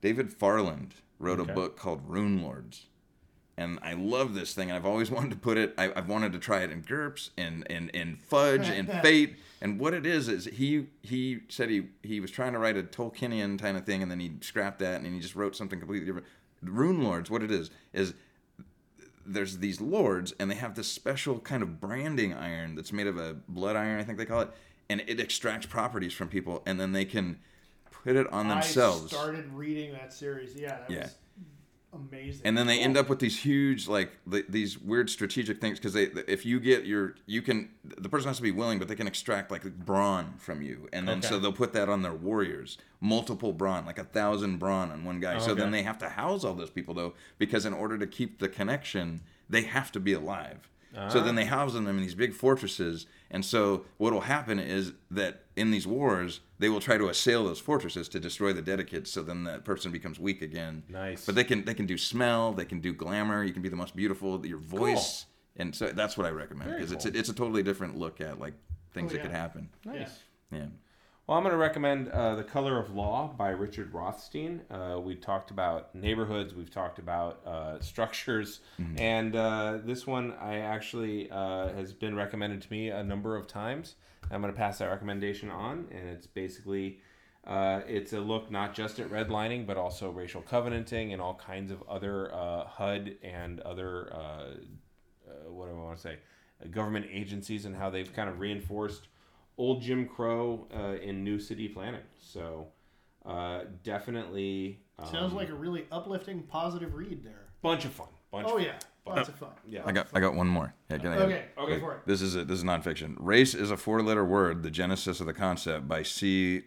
David Farland wrote Okay. a book called Runelords, and I love this thing. And I've always wanted to put it. I, I've wanted to try it in GURPS and and and Fudge and Fate. And what it is is he he said he he was trying to write a Tolkienian kind of thing, and then he scrapped that and he just wrote something completely different. Runelords, what it is is there's these lords and they have this special kind of branding iron that's made of a blood iron, I think they call it, and it extracts properties from people, and then they can put it on themselves. I started reading that series. Yeah, that Yeah. was amazing. and then they end up with these huge like th- these weird strategic things because they if you get your you can the person has to be willing but they can extract like brawn from you and then so they'll put that on their warriors multiple brawn like a thousand brawn on one guy so then they have to house all those people though because in order to keep the connection they have to be alive so ah. then they house them in these big fortresses and so what will happen is that in these wars they will try to assail those fortresses to destroy the dedicates so then that person becomes weak again Nice. but they can they can do smell, they can do glamour. You can be the most beautiful. Your voice, and so that's what I recommend Very because it's a, it's a totally different look at like things Oh, that could happen. Nice. Yeah. Well, I'm going to recommend uh, The Color of Law by Richard Rothstein. Uh, we talked about neighborhoods, we've talked about uh, structures, and uh, this one I actually uh, has been recommended to me a number of times. I'm going to pass that recommendation on, and it's basically uh, it's a look not just at redlining, but also racial covenanting and all kinds of other uh, HUD and other uh, uh, what do I want to say, uh, government agencies and how they've kind of reinforced old Jim Crow uh, in new city planning. So uh, definitely um, Sounds like a really uplifting, positive read there. bunch of fun. Bunch Oh of yeah, lots of fun. Yeah. I got I got one more. Yeah, can I- Okay, Okay. go for it. This is a, this is nonfiction. Race is a four-letter word. The genesis of the concept by C.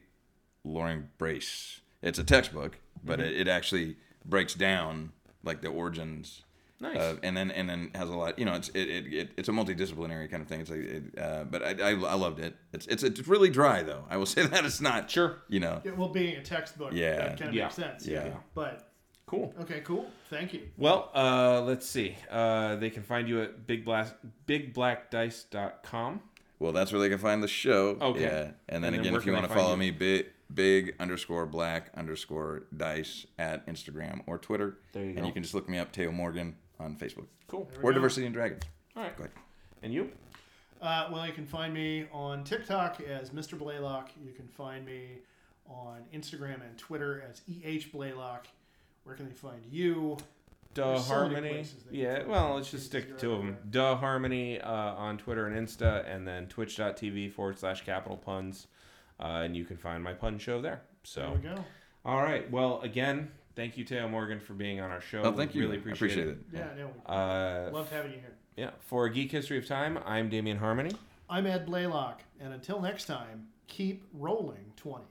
Loring Brace. It's a textbook, but Mm-hmm. it, it actually breaks down like the origins. Nice. Uh, and then and then has a lot. You know, it's it, it, it it's a multidisciplinary kind of thing. It's like, it, uh, but I, I I loved it. It's it's it's really dry though. I will say that it's not. Sure. You know. Yeah, well, being a textbook, Yeah. that kind of Yeah. makes sense. Yeah. But Cool. okay, cool. Thank you. Well, uh, let's see. Uh, they can find you at big blast, bigblackdice.com. Well, that's where they can find the show. Okay. Yeah. And then And then again, if you want to follow you? me, big, big underscore black underscore dice at Instagram or Twitter. There you and go. And you can just look me up, Teo Morgan, on Facebook. Cool. we Or go. Diversity and Dragons. All right. Go ahead. And you? Uh, well, you can find me on TikTok as Mr. Blaylock. You can find me on Instagram and Twitter as EH Blaylock. Where can they find you? Duh There's so many Harmony. places they can Yeah, find well, you. let's just You're stick to two of them. everywhere. Duh Harmony uh, on Twitter and Insta, and then twitch.tv forward slash capital puns. Uh, and you can find my pun show there. So, There we go. all right. Well, again, thank you, Teo Morgan, for being on our show. Oh, thank We you. Really I appreciate, appreciate it. it. Yeah, no, Uh, loved having you here. yeah. For Geek History of Time, I'm Damian Harmony. I'm Ed Blaylock, and until next time, keep rolling 20s.